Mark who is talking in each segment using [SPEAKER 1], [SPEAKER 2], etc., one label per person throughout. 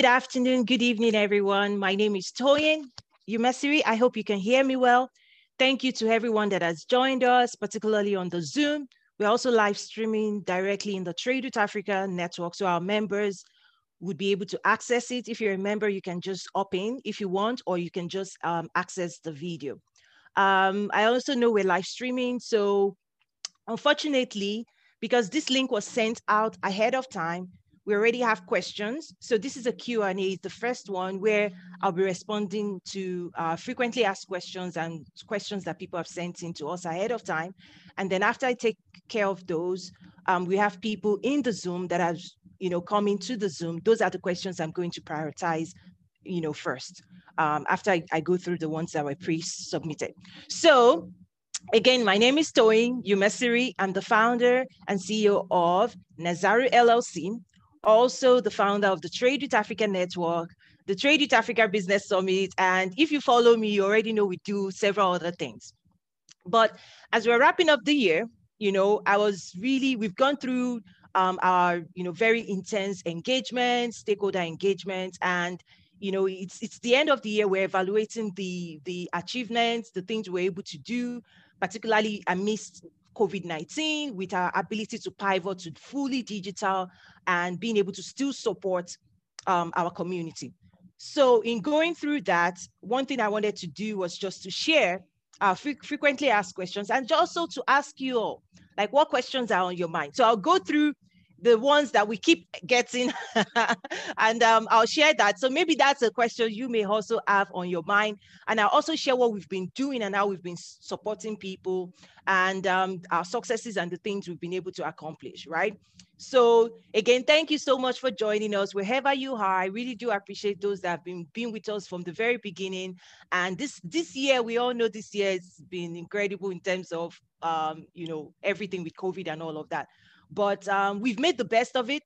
[SPEAKER 1] good afternoon, good evening, everyone. My name is Toyin Umesiri. I hope you can hear me well. Thank you to everyone that has joined us, particularly on the Zoom. We're also live streaming directly in the Trade with Africa network, so our members would be able to access it. If you're a member, you can just opt in if you want, or you can just um, access the video. Um, I also know we're live streaming, so unfortunately, because this link was sent out ahead of time, we already have questions. So this is a Q&A, it's the first one where I'll be responding to uh, frequently asked questions and questions that people have sent in to us ahead of time. And then after I take care of those, um, we have people in the Zoom that have, you know, come into the Zoom. Those are the questions I'm going to prioritize, you know, first, um, after I, I go through the ones that were pre-submitted. So Again, my name is Toyin Umesiri. I'm the founder and CEO of Nazaru LLC, also the founder of the Trade with Africa Network, the Trade with Africa Business Summit. And if you follow me, you already know we do several other things. But as we're wrapping up the year, you know, I was really, we've gone through um, our, you know, very intense engagement, stakeholder engagement, and you know, it's it's the end of the year. We're evaluating the the achievements, the things we're able to do, particularly amidst COVID-19 with our ability to pivot to fully digital and being able to still support um, our community. So in going through that, one thing I wanted to do was just to share uh, frequently asked questions and also to ask you all, like what questions are on your mind. So I'll go through the ones that we keep getting and um, I'll share that. So maybe that's a question you may also have on your mind. And I'll also share what we've been doing and how we've been supporting people and um, our successes and the things we've been able to accomplish, right? So again, thank you so much for joining us wherever you are. I really do appreciate those that have been, been with us from the very beginning. And this this year, we all know this year has been incredible in terms of um, you know everything with COVID and all of that. But um, we've made the best of it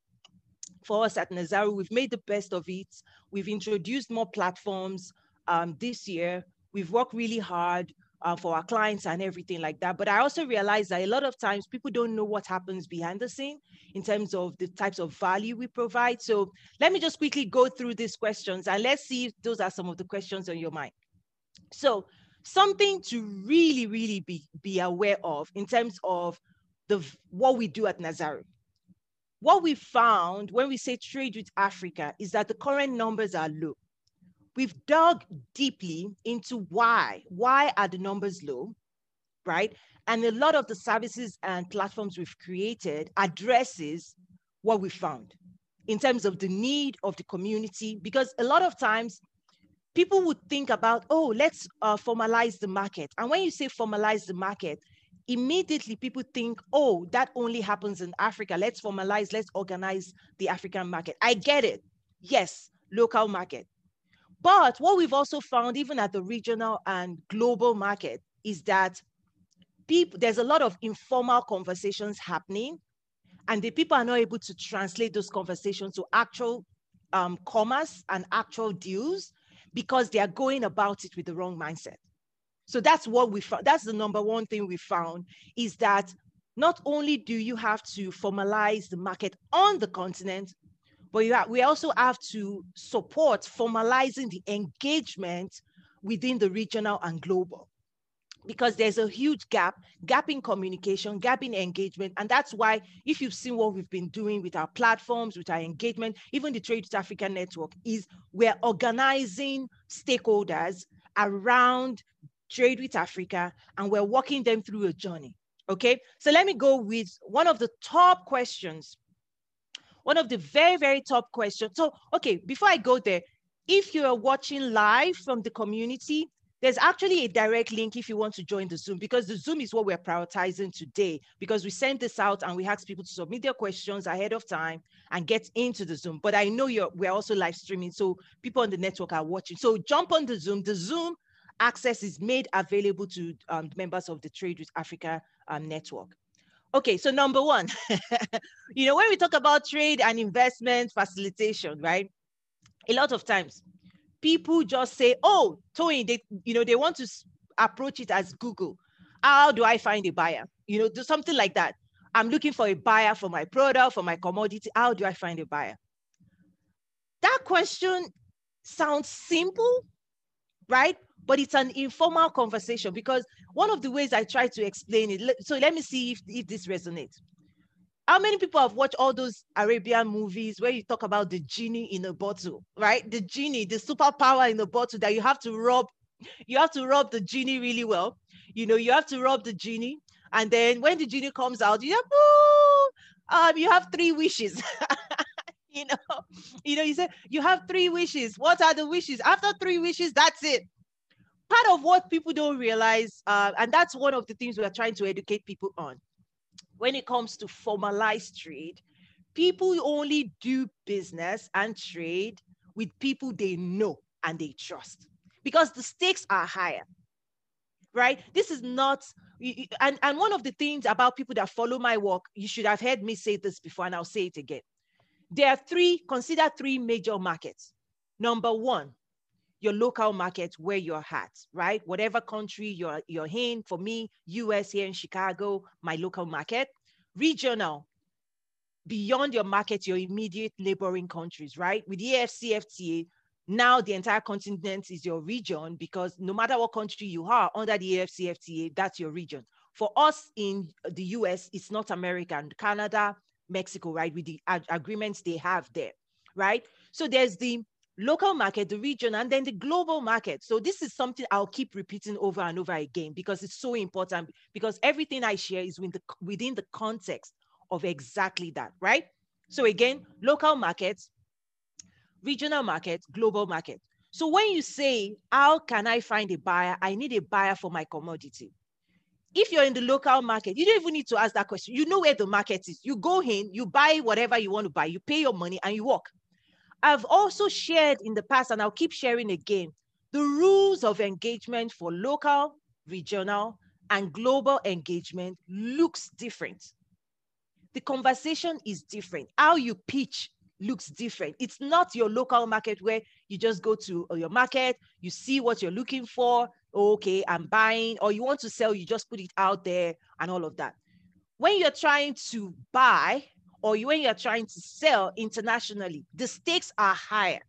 [SPEAKER 1] for us at Nazaru. We've made the best of it. We've introduced more platforms um, this year. We've worked really hard uh, for our clients and everything like that. But I also realize that a lot of times people don't know what happens behind the scene in terms of the types of value we provide. So let me just quickly go through these questions and let's see if those are some of the questions on your mind. So something to really, really be, be aware of in terms of the what we do at Nazaru. What we found when we say trade with Africa is that the current numbers are low. We've dug deeply into why. Why are the numbers low, right? And a lot of the services and platforms we've created addresses what we found in terms of the need of the community, because a lot of times people would think about, oh, let's uh, formalize the market. And when you say formalize the market, immediately people think, oh, that only happens in Africa. Let's formalize, let's organize the African market. I get it. Yes, local market. But what we've also found, even at the regional and global market, is that people there's a lot of informal conversations happening, and the people are not able to translate those conversations to actual um, commerce and actual deals because they are going about it with the wrong mindset. So that's what we found. That's the number one thing we found is that not only do you have to formalize the market on the continent, but have, we also have to support formalizing the engagement within the regional and global because there's a huge gap gap in communication gap in engagement and that's why if you've seen what we've been doing with our platforms with our engagement even the trade with africa network is we're organizing stakeholders around Trade with Africa, and we're walking them through a journey. Okay, so let me go with one of the top questions. One of the very, very top questions. So, okay, before I go there, if you are watching live from the community, there's actually a direct link if you want to join the Zoom because the Zoom is what we're prioritizing today because we sent this out and we asked people to submit their questions ahead of time and get into the Zoom. But I know you're we're also live streaming, so people on the network are watching. So jump on the Zoom. The Zoom access is made available to um, members of the Trade with Africa um, network. Okay, so number one, you know, when we talk about trade and investment facilitation, right? A lot of times people just say, oh, Toyin, they, you know, they want to approach it as Google. How do I find a buyer? You know, do something like that. I'm looking for a buyer for my product, for my commodity. How do I find a buyer? that question sounds simple, right? But it's an informal conversation because one of the ways I try to explain it, so let me see if, if this resonates. How many people have watched all those Arabian movies where you talk about the genie in a bottle, right? The genie, the superpower in the bottle that you have to rub, you have to rub the genie really well. You know, you have to rub the genie, and then when the genie comes out, you have, um, you have three wishes. you know, you know, you say you have three wishes. What are the wishes? After three wishes, that's it. Part of what people don't realize, uh, and that's one of the things we are trying to educate people on. When it comes to formalized trade, people only do business and trade with people they know and they trust because the stakes are higher right this is not and and one of the things about people that follow my work you should have heard me say this before and i'll say it again there are three, consider three major markets. Number one, your local market where you're at, right? Whatever country you're, you're in, for me, US here in Chicago, my local market. Regional, beyond your market, your immediate neighboring countries, right? With the AFCFTA, now the entire continent is your region because no matter what country you are under the AFCFTA, that's your region. For us in the US, it's North America and Canada, Mexico, right, with the ag- agreements they have there, right? So there's the local market, the region, and then the global market. So this is something I'll keep repeating over and over again because it's so important because everything I share is within the, within the context of exactly that, right? So again, local markets, regional market, global market. So when you say, how can I find a buyer? I need a buyer for my commodity if you're in the local market, you don't even need to ask that question. You know where the market is. You go in, you buy whatever you want to buy, you pay your money, and you walk. I've also shared in the past, and I'll keep sharing again, the rules of engagement for local, regional, and global engagement looks different. The conversation is different. How you pitch looks different. It's not your local market where you just go to uh, your market, you see what you're looking for, okay, I'm buying, or you want to sell, you just put it out there and all of that. When you're trying to buy or when you're trying to sell internationally, the stakes are higher.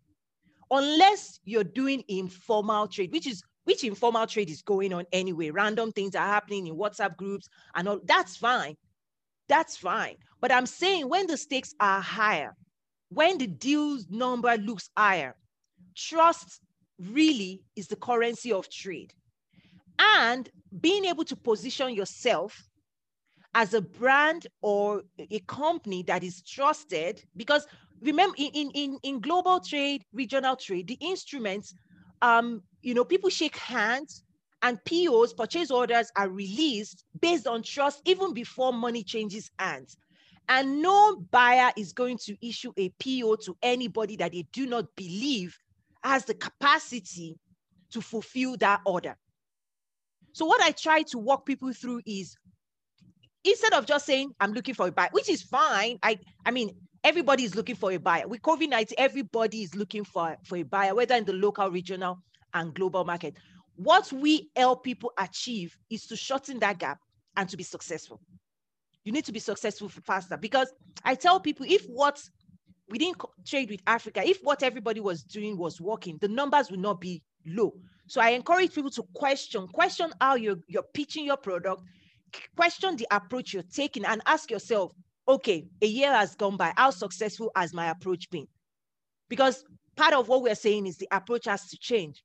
[SPEAKER 1] Unless you're doing informal trade, which is which informal trade is going on anyway. Random things are happening in WhatsApp groups and all that's fine. That's fine. But I'm saying when the stakes are higher, when the deals number looks higher, trust really is the currency of trade. And being able to position yourself as a brand or a company that is trusted, because remember in, in, in global trade, regional trade, the instruments, um, you know, people shake hands and POs, purchase orders are released based on trust even before money changes hands. And no buyer is going to issue a PO to anybody that they do not believe has the capacity to fulfill that order. So what I try to walk people through is instead of just saying I'm looking for a buyer, which is fine. I I mean everybody is looking for a buyer. With COVID-19, everybody is looking for, for a buyer, whether in the local, regional, and global market. What we help people achieve is to shorten that gap and to be successful. You need to be successful faster because I tell people if what we didn't trade with Africa. If what everybody was doing was working, the numbers would not be low. So I encourage people to question, question how you're, you're pitching your product, question the approach you're taking, and ask yourself, okay, a year has gone by. How successful has my approach been? Because part of what we're saying is the approach has to change.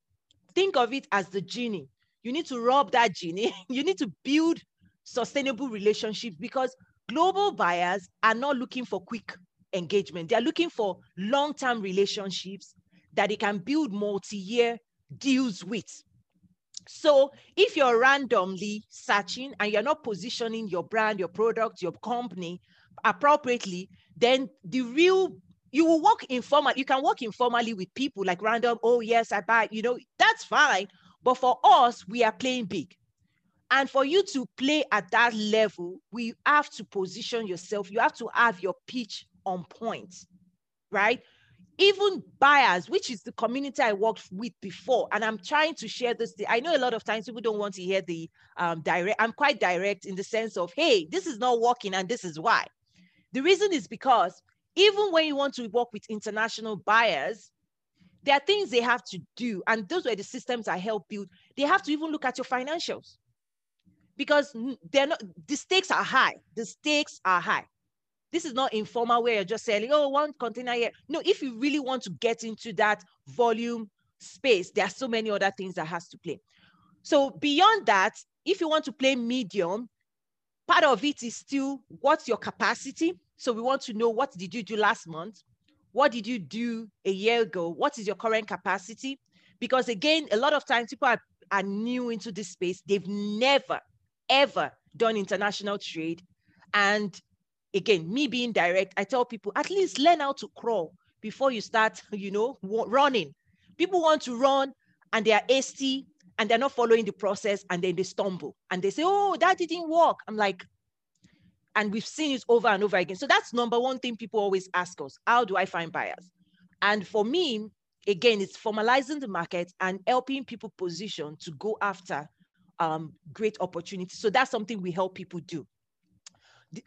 [SPEAKER 1] Think of it as the genie. You need to rub that genie. you need to build sustainable relationships because global buyers are not looking for quick engagement. They're looking for long term relationships that they can build multi year deals with. So if you're randomly searching and you're not positioning your brand, your product, your company appropriately, then the real you will work informal. You can work informally with people like random, oh yes, I buy, you know, that's fine. But for us, we are playing big. And for you to play at that level, we have to position yourself. You have to have your pitch on point, right? Even buyers, which is the community I worked with before, and I'm trying to share this. I know a lot of times people don't want to hear the um, direct. I'm quite direct in the sense of, hey, this is not working and this is why. The reason is because even when you want to work with international buyers, there are things they have to do. And those were the systems I helped build. They have to even look at your financials because they're not, the stakes are high. The stakes are high. This is not informal where you're just selling, oh, one container here. No, if you really want to get into that volume space, there are so many other things that has to play. So beyond that, if you want to play medium, part of it is still what's your capacity. So we want to know what did you do last month? What did you do a year ago? What is your current capacity? Because again, a lot of times people are, are new into this space. They've never, ever done international trade. And again, me being direct, I tell people at least learn how to crawl before you start, you know, running. People want to run and they are hasty and they're not following the process and then they stumble and they say, oh, that didn't work. I'm like, and we've seen it over and over again. So that's number one thing people always ask us how do I find buyers? And for me, again, it's formalizing the market and helping people position to go after um, great opportunities. So that's something we help people do.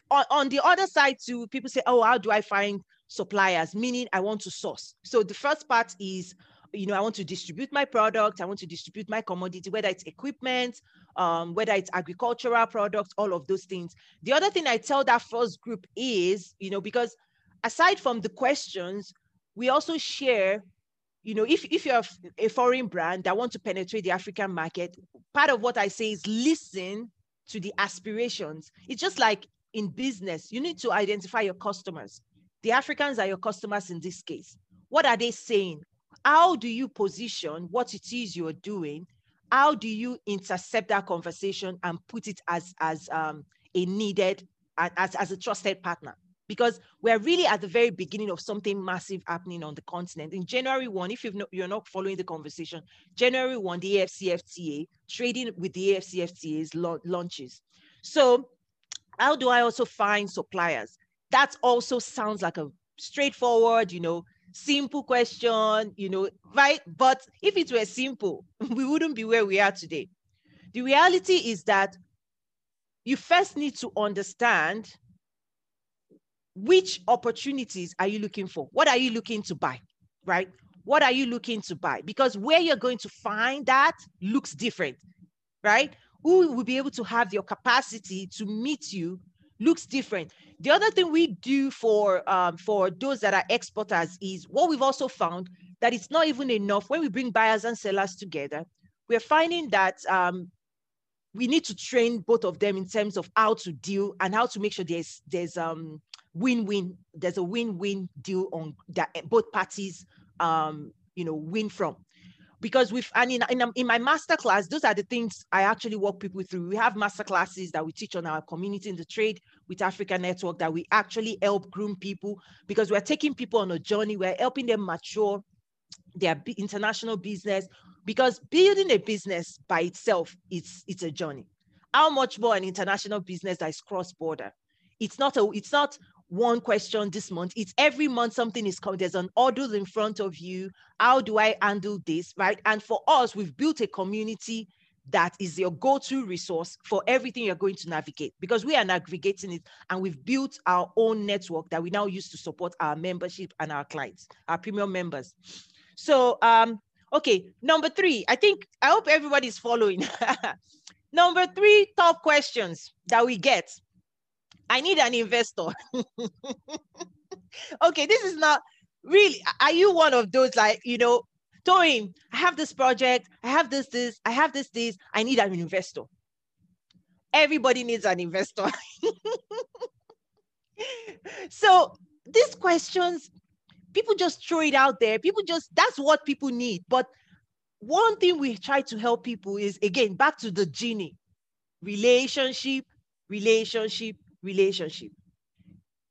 [SPEAKER 1] On, on the other side, too, people say, oh, how do I find suppliers? Meaning I want to source. So the first part is you know, I want to distribute my product, I want to distribute my commodity, whether it's equipment, um, whether it's agricultural products, all of those things. The other thing I tell that first group is, you know, because aside from the questions, we also share, you know, if, if you're a foreign brand that want to penetrate the African market, part of what I say is listen to the aspirations. It's just like in business, you need to identify your customers. The Africans are your customers in this case. What are they saying? how do you position what it is you're doing? How do you intercept that conversation and put it as, as um, a needed, as, as a trusted partner? Because we're really at the very beginning of something massive happening on the continent. In January 1, if you've not, you're not following the conversation, January 1, the AFCFTA, trading with the AFCFTA's launches. So how do I also find suppliers? That also sounds like a straightforward, you know, simple question, you know, right? But if it were simple, we wouldn't be where we are today. The reality is that you first need to understand which opportunities are you looking for? What are you looking to buy, right? What are you looking to buy? Because where you're going to find that looks different, right? Who will be able to have your capacity to meet you looks different. The other thing we do for um, for those that are exporters is what we've also found that it's not even enough when we bring buyers and sellers together. We're finding that um, we need to train both of them in terms of how to deal and how to make sure there's there's um win-win there's a win-win deal on that both parties um you know win from because we've and in, in, in my master class those are the things i actually walk people through. We have master classes that we teach on our community in the trade with africa network that we actually help groom people because we're taking people on a journey. We're helping them mature their international business because building a business by itself it's it's a journey. How much more an international business that is cross border it's not a it's not one question this month. It's every month something is coming. There's an order in front of you. How do I handle this? Right. And for us, we've built a community that is your go-to resource for everything you're going to navigate because we are navigating it and we've built our own network that we now use to support our membership and our clients, our premium members. So um, okay, number three, I think I hope everybody's following. number three top questions that we get I need an investor. okay, this is not really, are you one of those like, you know, Toyin, I have this project, I have this, this, I have this, this, I need an investor. Everybody needs an investor. so these questions, people just throw it out there. People just, that's what people need. But one thing we try to help people is again, back to the genie relationship, relationship, relationship.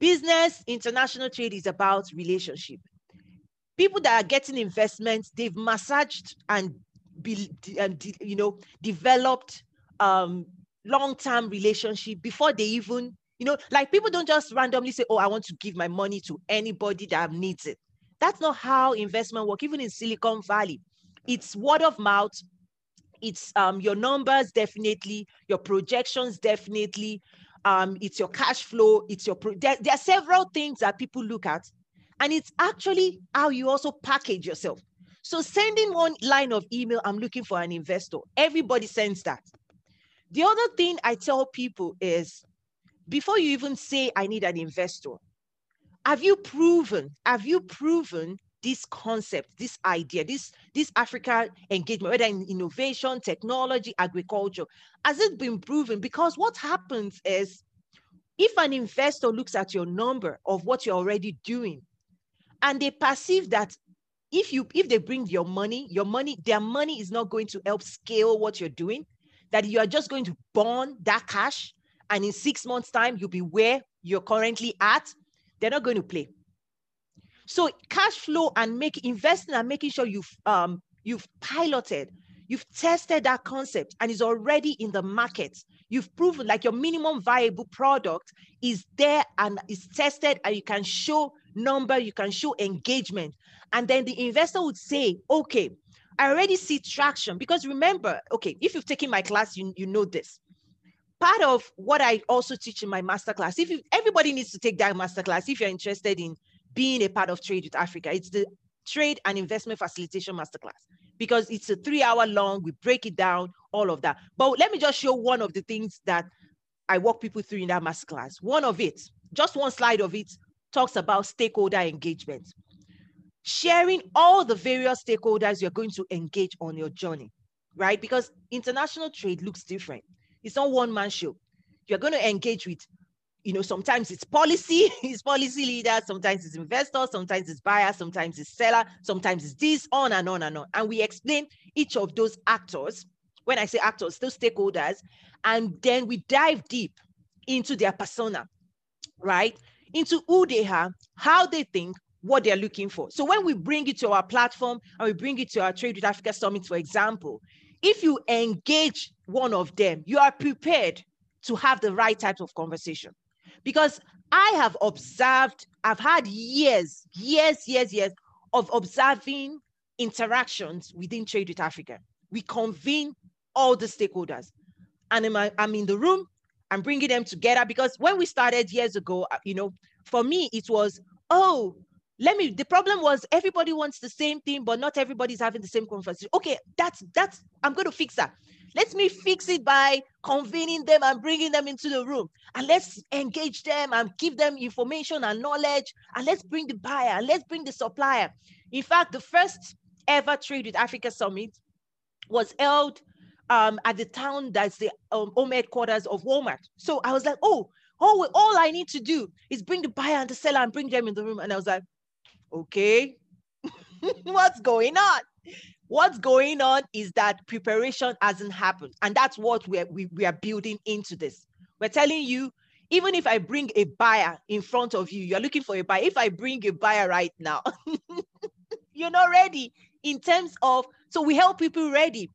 [SPEAKER 1] Business, international trade is about relationship. People that are getting investments, they've massaged and, be, and you know, developed um, long-term relationship before they even, you know, like people don't just randomly say, oh, I want to give my money to anybody that needs it. That's not how investment work, even in Silicon Valley. It's word of mouth, it's um, your numbers definitely, your projections definitely, um, it's your cash flow, it's your, there, there are several things that people look at. And it's actually how you also package yourself. So sending one line of email, I'm looking for an investor. Everybody sends that. The other thing I tell people is before you even say, I need an investor, have you proven, have you proven this concept, this idea, this, this Africa engagement, whether in innovation, technology, agriculture, has it been proven? Because what happens is if an investor looks at your number of what you're already doing and they perceive that if you if they bring your money your money their money is not going to help scale what you're doing that you are just going to burn that cash and in six months time you'll be where you're currently at they're not going to play so cash flow and make investing and making sure you've um you've piloted you've tested that concept and is already in the market. You've proven like your minimum viable product is there and is tested and you can show number you can show engagement. And then the investor would say okay i already see traction. Because remember okay if you've taken my class you, you know this. Part of what i also teach in my master class if you, everybody needs to take that master class if you're interested in being a part of trade with africa it's the trade and investment facilitation masterclass because it's a three hour long we break it down all of that but let me just show one of the things that i walk people through in that masterclass one of it just one slide of it talks about stakeholder engagement sharing all the various stakeholders you're going to engage on your journey, right? Because international trade looks different. It's not one man show. You're going to engage with, you know, sometimes it's policy, it's policy leaders, sometimes it's investors, sometimes it's buyer, sometimes it's seller, sometimes it's this, on and on and on. And we explain each of those actors. When I say actors, those stakeholders, and then we dive deep into their persona, right? Into who they are, how they think, what they're looking for. So when we bring it to our platform and we bring it to our Trade with Africa Summit, for example, if you engage one of them, you are prepared to have the right types of conversation. Because I have observed, I've had years, years, years, years of observing interactions within Trade with Africa. We convene all the stakeholders. And I'm in the room, I'm bringing them together because when we started years ago, uh, you know, for me, it was, oh, let me the problem was everybody wants the same thing but not everybody's having the same conversation okay that's that's i'm going to fix that let me fix it by convening them and bringing them into the room and let's engage them and give them information and knowledge and let's bring the buyer and let's bring the supplier in fact the first ever trade with africa summit was held um, at the town that's the um, home headquarters of walmart so i was like oh oh all i need to do is bring the buyer and the seller and bring them in the room and i was like Okay. What's going on? What's going on is that preparation hasn't happened. And that's what we're, we, we are building into this. We're telling you, even if I bring a buyer in front of you, you're looking for a buyer. If I bring a buyer right now, you're not ready in terms of, so we help people ready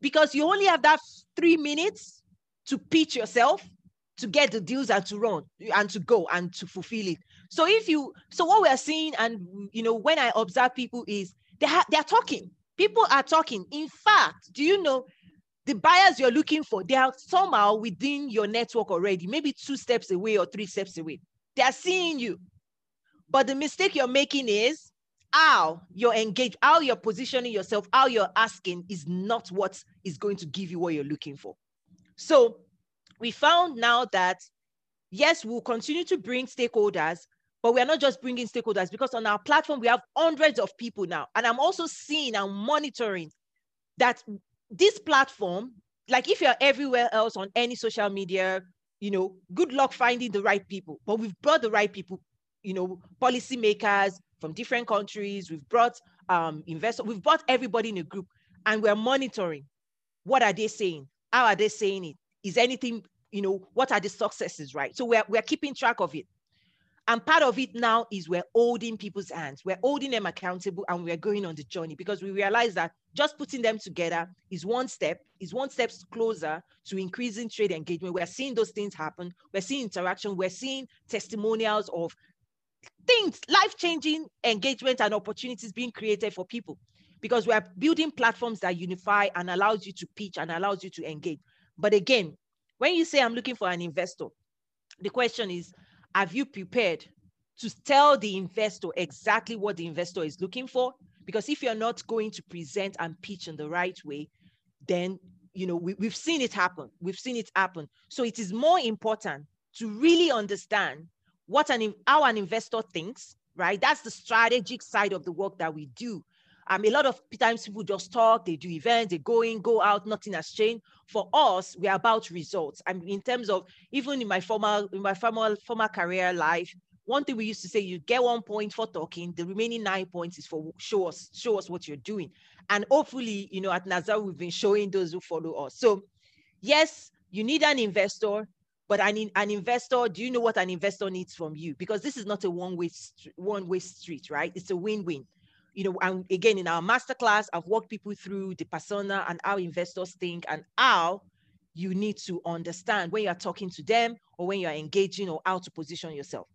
[SPEAKER 1] because you only have that three minutes to pitch yourself to get the deals and to run and to go and to fulfill it. So if you, so what we're seeing, and you know, when I observe people is they ha- they're talking. People are talking. In fact, do you know the buyers you're looking for? They are somehow within your network already, maybe two steps away or three steps away. They are seeing you. But the mistake you're making is how you're engaged, how you're positioning yourself, how you're asking is not what is going to give you what you're looking for. So we found now that yes, we'll continue to bring stakeholders, but we are not just bringing stakeholders because on our platform, we have hundreds of people now. And I'm also seeing and monitoring that this platform, like if you're everywhere else on any social media, you know, good luck finding the right people. But we've brought the right people, you know, policymakers from different countries. We've brought um, investors. We've brought everybody in a group, and we're monitoring. What are they saying? How are they saying it? Is anything, you know, what are the successes, right? So we're we're keeping track of it. And part of it now is we're holding people's hands, we're holding them accountable, and we're going on the journey because we realize that just putting them together is one step, is one step closer to increasing trade engagement. We're seeing those things happen, we're seeing interaction, we're seeing testimonials of things, life-changing engagement and opportunities being created for people because we are building platforms that unify and allows you to pitch and allows you to engage. But again, when you say I'm looking for an investor, the question is, have you prepared to tell the investor exactly what the investor is looking for? Because if you're not going to present and pitch in the right way, then you know we, we've seen it happen. We've seen it happen. So it is more important to really understand what an how an investor thinks, right? That's the strategic side of the work that we do. A lot of times people just talk, they do events, they go in, go out, nothing has changed. For us, we're about results. I mean, in terms of even in my former in my former former career life, one thing we used to say, you get one point for talking, the remaining nine points is for show us, show us what you're doing. And hopefully, you know, at Nazar, we've been showing those who follow us. So yes, you need an investor, but an, an investor, do you know what an investor needs from you? Because this is not a one-way one-way street, right? It's a win-win. You know, and again, in our masterclass, I've walked people through the persona and how investors think and how you need to understand when you're talking to them or when you're engaging or how to position yourself.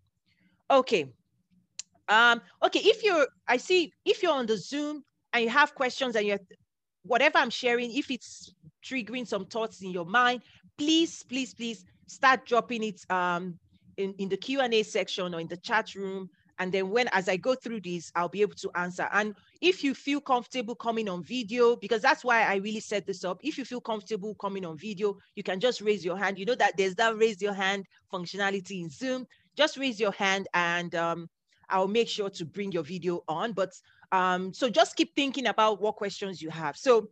[SPEAKER 1] Okay. Um, okay, if you're, I see, if you're on the Zoom and you have questions and you're, whatever I'm sharing, if it's triggering some thoughts in your mind, please, please, please start dropping it um, in, in the Q&A section or in the chat room. And then when, as I go through this, I'll be able to answer. And if you feel comfortable coming on video, because that's why I really set this up. If you feel comfortable coming on video, you can just raise your hand. You know that there's that raise your hand functionality in Zoom just raise your hand and um, I'll make sure to bring your video on. But um, so just keep thinking about what questions you have. So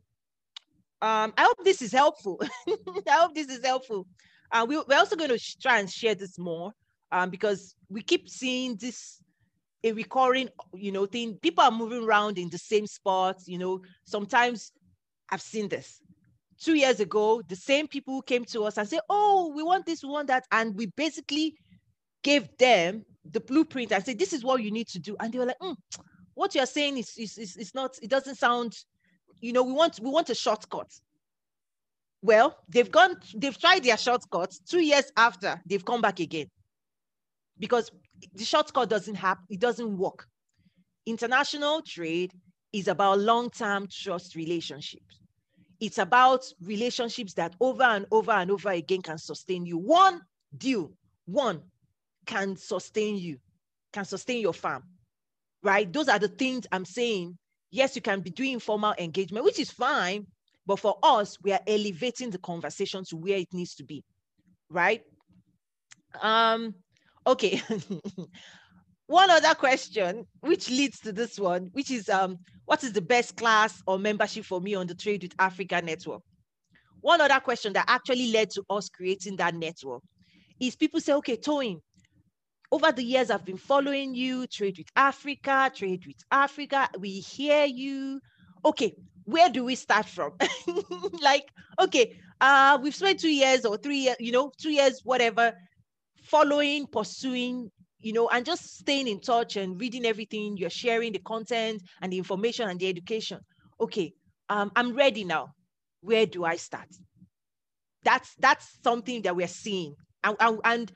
[SPEAKER 1] um, I hope this is helpful. I hope this is helpful. Uh, we, we're also going to try and share this more um, because we keep seeing this a recurring, you know, thing. People are moving around in the same spots. You know, sometimes I've seen this. Two years ago, the same people came to us and said, "Oh, we want this, we want that," and we basically gave them the blueprint and said, this is what you need to do. And they were like, mm, what you're saying is, is, is, is not, it doesn't sound, you know, we want, we want a shortcut. Well, they've gone, they've tried their shortcuts two years after they've come back again because the shortcut doesn't happen, it doesn't work. International trade is about long-term trust relationships. It's about relationships that over and over and over again can sustain you. One deal, one can sustain you, can sustain your farm, right? Those are the things I'm saying. Yes, you can be doing formal engagement, which is fine, but for us, we are elevating the conversation to where it needs to be, right? Um, okay. one other question, which leads to this one, which is um, what is the best class or membership for me on the Trade with Africa network? One other question that actually led to us creating that network is people say, okay, Toyin, over the years, I've been following you, Trade with Africa, Trade with Africa. We hear you. Okay, where do we start from? like, okay, uh, we've spent two years or three years, you know, two years, whatever, following, pursuing, you know, and just staying in touch and reading everything. You're sharing the content and the information and the education. Okay, um, I'm ready now. Where do I start? That's that's something that we're seeing. And, and, and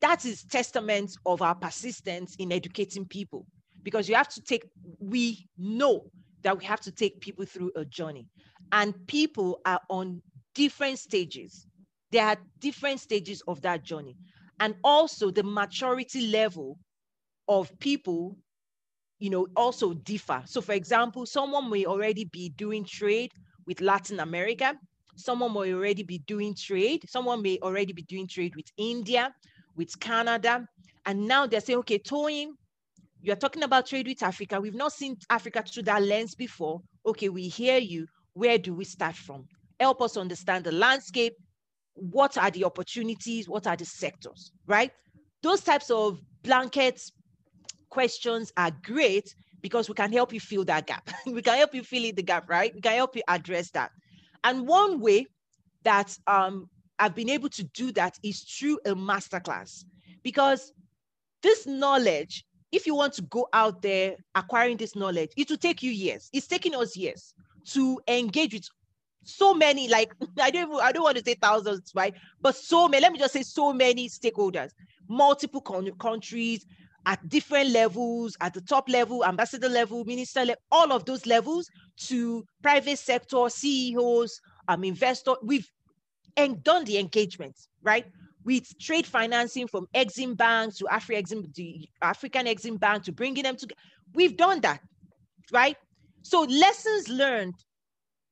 [SPEAKER 1] that is testament of our persistence in educating people because you have to take we know that we have to take people through a journey and people are on different stages there are different stages of that journey and also the maturity level of people you know also differ so for example someone may already be doing trade with latin america someone may already be doing trade someone may already be doing trade with india with Canada. And now they're saying, okay, Toyin, you're talking about trade with Africa. We've not seen Africa through that lens before. Okay, we hear you. Where do we start from? Help us understand the landscape. What are the opportunities? What are the sectors, right? Those types of blanket questions are great because we can help you fill that gap. we can help you fill in the gap, right? We can help you address that. And one way that um, I've been able to do that is through a masterclass because this knowledge, if you want to go out there acquiring this knowledge, it will take you years. It's taking us years to engage with so many, like I don't even, I don't want to say thousands, right? But so many, let me just say so many stakeholders, multiple con- countries at different levels, at the top level, ambassador level, minister level, all of those levels to private sector, CEOs, um, investor. We've and done the engagement, right? with trade financing from Exim Bank to Afri Exim, the African Exim Bank to bringing them together. We've done that, right? So lessons learned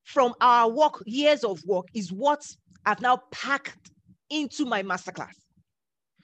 [SPEAKER 1] from our work, years of work, is what I've now packed into my masterclass.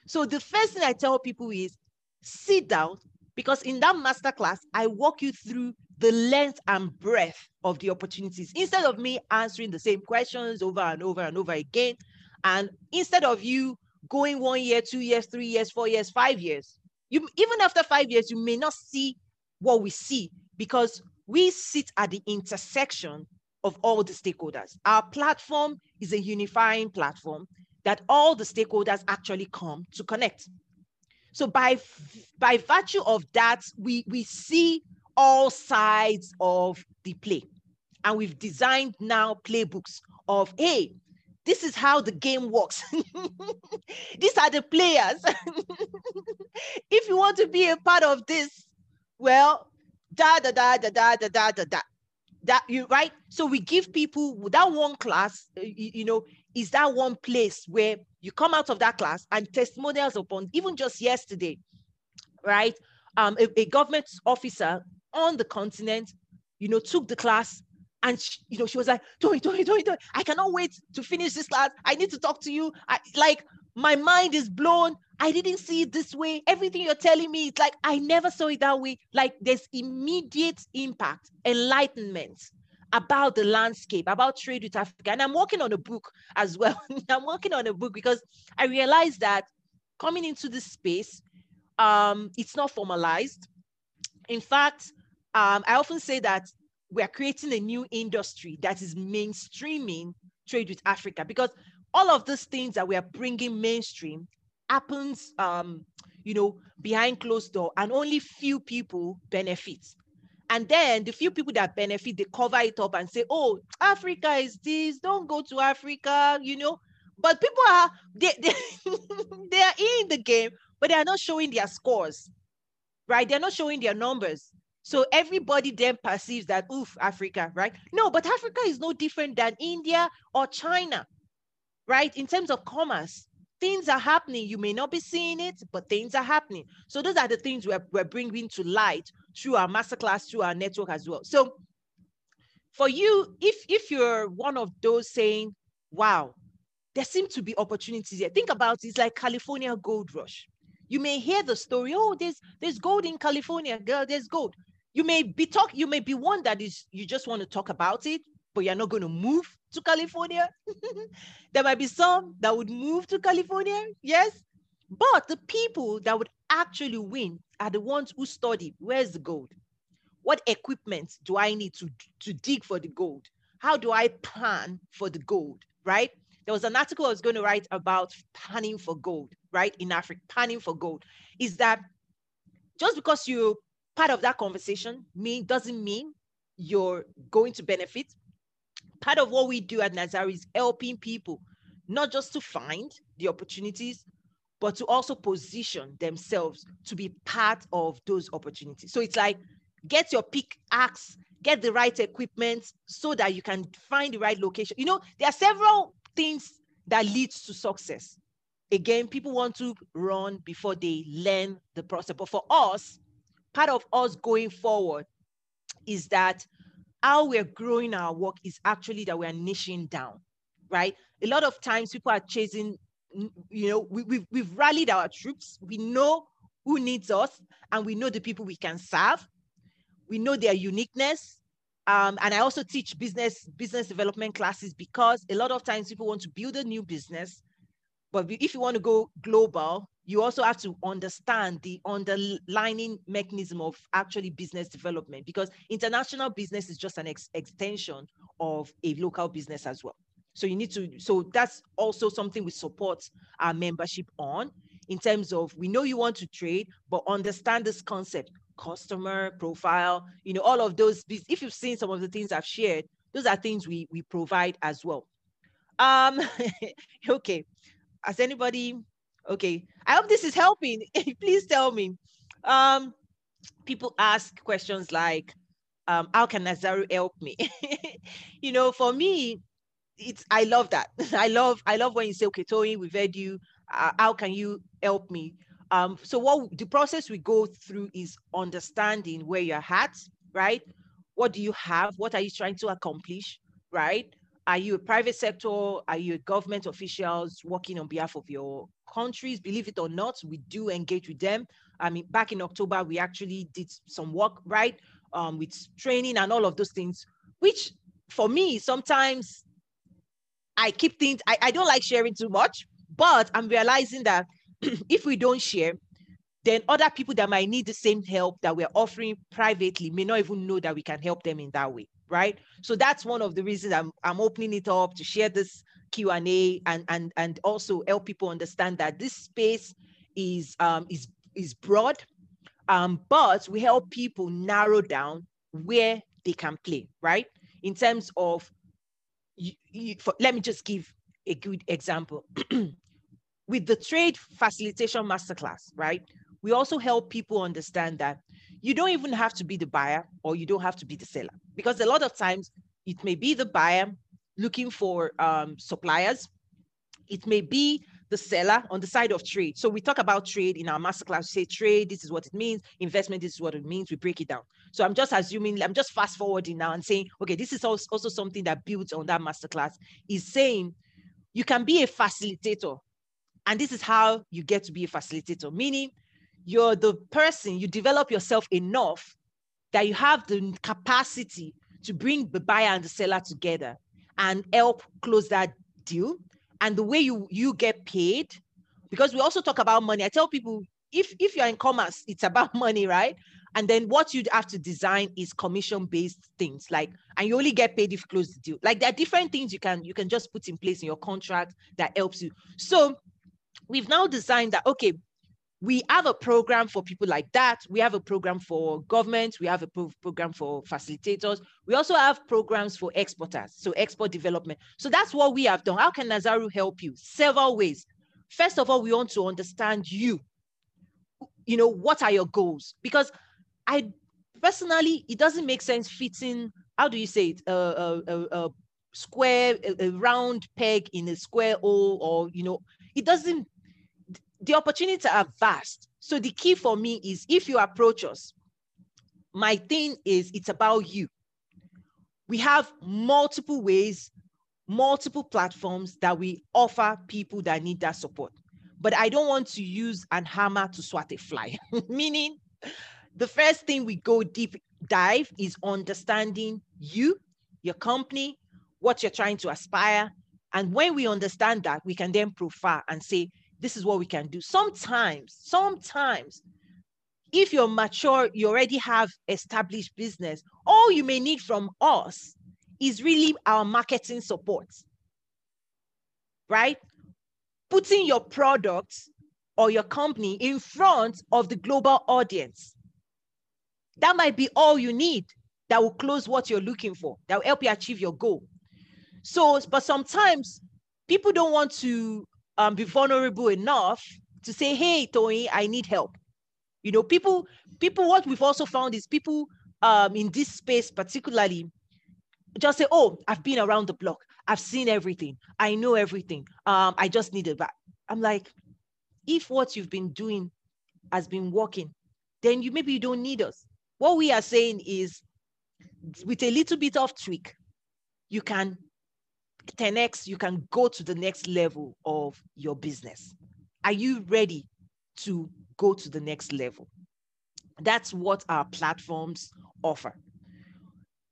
[SPEAKER 1] So the first thing I tell people is sit down because in that masterclass, I walk you through the length and breadth of the opportunities instead of me answering the same questions over and over and over again. And instead of you going one year, two years, three years, four years, five years, you even after five years, you may not see what we see because we sit at the intersection of all the stakeholders. Our platform is a unifying platform that all the stakeholders actually come to connect. So by by virtue of that, we we see all sides of the play, and we've designed now playbooks of hey, this is how the game works. These are the players. if you want to be a part of this, well, da da da da da da da da da. That you right? So we give people that one class, uh, you, you know, is that one place where you come out of that class and testimonials upon even just yesterday, right? Um, a, a government officer on the continent, you know, took the class and she, you know she was like, "Toyin, Toyin, Toyin, I cannot wait to finish this class. I need to talk to you. I like my mind is blown. I didn't see it this way. Everything you're telling me, it's like I never saw it that way. Like there's immediate impact, enlightenment about the landscape, about trade with Africa. And I'm working on a book as well. I'm working on a book because I realized that coming into this space, um, it's not formalized. In fact, um, I often say that we're creating a new industry that is mainstreaming trade with Africa because all of these things that we are bringing mainstream happens, um, you know, behind closed door, and only few people benefit. And then the few people that benefit, they cover it up and say, oh, Africa is this, don't go to Africa, you know. But people are they, they, they are in the game, but they are not showing their scores, right? They're not showing their numbers. So everybody then perceives that, oof, Africa, right? No, but Africa is no different than India or China, right? In terms of commerce, things are happening. You may not be seeing it, but things are happening. So those are the things we're, we're bringing to light through our masterclass, through our network as well. So for you, if if you're one of those saying, wow, there seem to be opportunities here. Think about it, it's like California gold rush. You may hear the story, oh, there's there's gold in California, girl, there's gold. You may be talk, you may be one that is you just want to talk about it, but you're not going to move to California. there might be some that would move to California, yes. But the people that would actually win are the ones who study where's the gold? What equipment do I need to, to dig for the gold? How do I plan for the gold, right? There was an article I was going to write about panning for gold, right? In Africa, panning for gold. Is that just because you're part of that conversation mean doesn't mean you're going to benefit. Part of what we do at Nazaru is helping people not just to find the opportunities, but to also position themselves to be part of those opportunities. So it's like get your pickaxe, get the right equipment so that you can find the right location. You know, there are several things that leads to success. Again, people want to run before they learn the process. But for us, part of us going forward is that how we're growing our work is actually that we're niching down, right? A lot of times people are chasing you know, we, we've, we've rallied our troops. We know who needs us and we know the people we can serve. We know their uniqueness. Um, and I also teach business business development classes because a lot of times people want to build a new business, but if you want to go global, you also have to understand the underlining mechanism of actually business development because international business is just an ex- extension of a local business as well. So you need to, so that's also something we support our membership on in terms of we know you want to trade, but understand this concept, customer profile, you know, all of those. If you've seen some of the things I've shared, those are things we we provide as well. Um, okay. Has anybody okay? I hope this is helping. Please tell me. Um, people ask questions like, um, how can Nazaru help me? you know, for me, it's I love that. I love I love when you say, okay, Toyin, we've heard you. uh, how can you help me? Um, so what the process we go through is understanding where you're at, right? What do you have? What are you trying to accomplish, right? Are you a private sector? Are you government officials working on behalf of your countries? Believe it or not, we do engage with them. I mean, back in October, we actually did some work, right? Um, with training and all of those things, which for me, sometimes I keep things, I, I don't like sharing too much, but I'm realizing that if we don't share, then other people that might need the same help that we're offering privately may not even know that we can help them in that way, right? So that's one of the reasons I'm I'm opening it up to share this Q&A and and and also help people understand that this space is um is is broad um but we help people narrow down where they can play, right? In terms of you, you, for, let me just give a good example. With the trade facilitation masterclass, right? We also help people understand that you don't even have to be the buyer or you don't have to be the seller because a lot of times it may be the buyer looking for um, suppliers. It may be the seller on the side of trade. So we talk about trade in our masterclass. We say trade, this is what it means. Investment, this is what it means. We break it down. So I'm just assuming, I'm just fast forwarding now and saying, okay, this is also something that builds on that masterclass. Is saying you can be a facilitator, and this is how you get to be a facilitator. Meaning, you're the person you develop yourself enough that you have the capacity to bring the buyer and the seller together and help close that deal. And the way you you get paid because we also talk about money. I tell people if if you're in commerce it's about money right? And then what you'd have to design is commission based things like and you only get paid if you close the deal. Like there are different things you can you can just put in place in your contract that helps you. So we've now designed that okay we have a program for people like that. We have a program for government. We have a pro- program for facilitators. We also have programs for exporters, so export development. So that's what we have done. How can Nazaru help you? Several ways. First of all, we want to understand you. You know, what are your goals? Because I personally, it doesn't make sense fitting, how do you say it, a, a, a, a square, a, a round peg in a square hole, or, you know, it doesn't the opportunities are vast. So the key for me is if you approach us, my thing is it's about you. We have multiple ways, multiple platforms that we offer people that need that support. But I don't want to use an hammer to swat a fly, meaning the first thing we go deep dive is understanding you, your company, what you're trying to aspire. And when we understand that, we can then profile and say, this is what we can do. Sometimes, sometimes, if you're mature, you already have established business, all you may need from us is really our marketing support, right? Putting your product or your company in front of the global audience. That might be all you need that will close what you're looking for, that will help you achieve your goal. So, but sometimes people don't want to um, be vulnerable enough to say, hey, Toyin, I need help. You know, people, people, what we've also found is people um, in this space, particularly, just say, oh, I've been around the block. I've seen everything. I know everything. Um, I just need it back. I'm like, if what you've been doing has been working, then you maybe you don't need us. What we are saying is with a little bit of tweak, you can 10x, you can go to the next level of your business. Are you ready to go to the next level? That's what our platforms offer.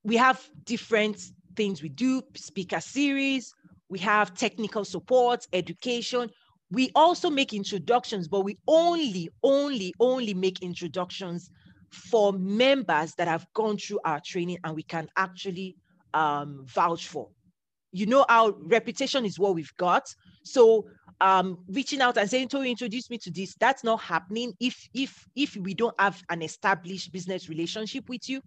[SPEAKER 1] We have different things we do, speaker series, we have technical support, education. We also make introductions, but we only, only, only make introductions for members that have gone through our training and we can actually um, vouch for you know our reputation is what we've got. So um reaching out and saying to introduce me to this. That's not happening if if if we don't have an established business relationship with you.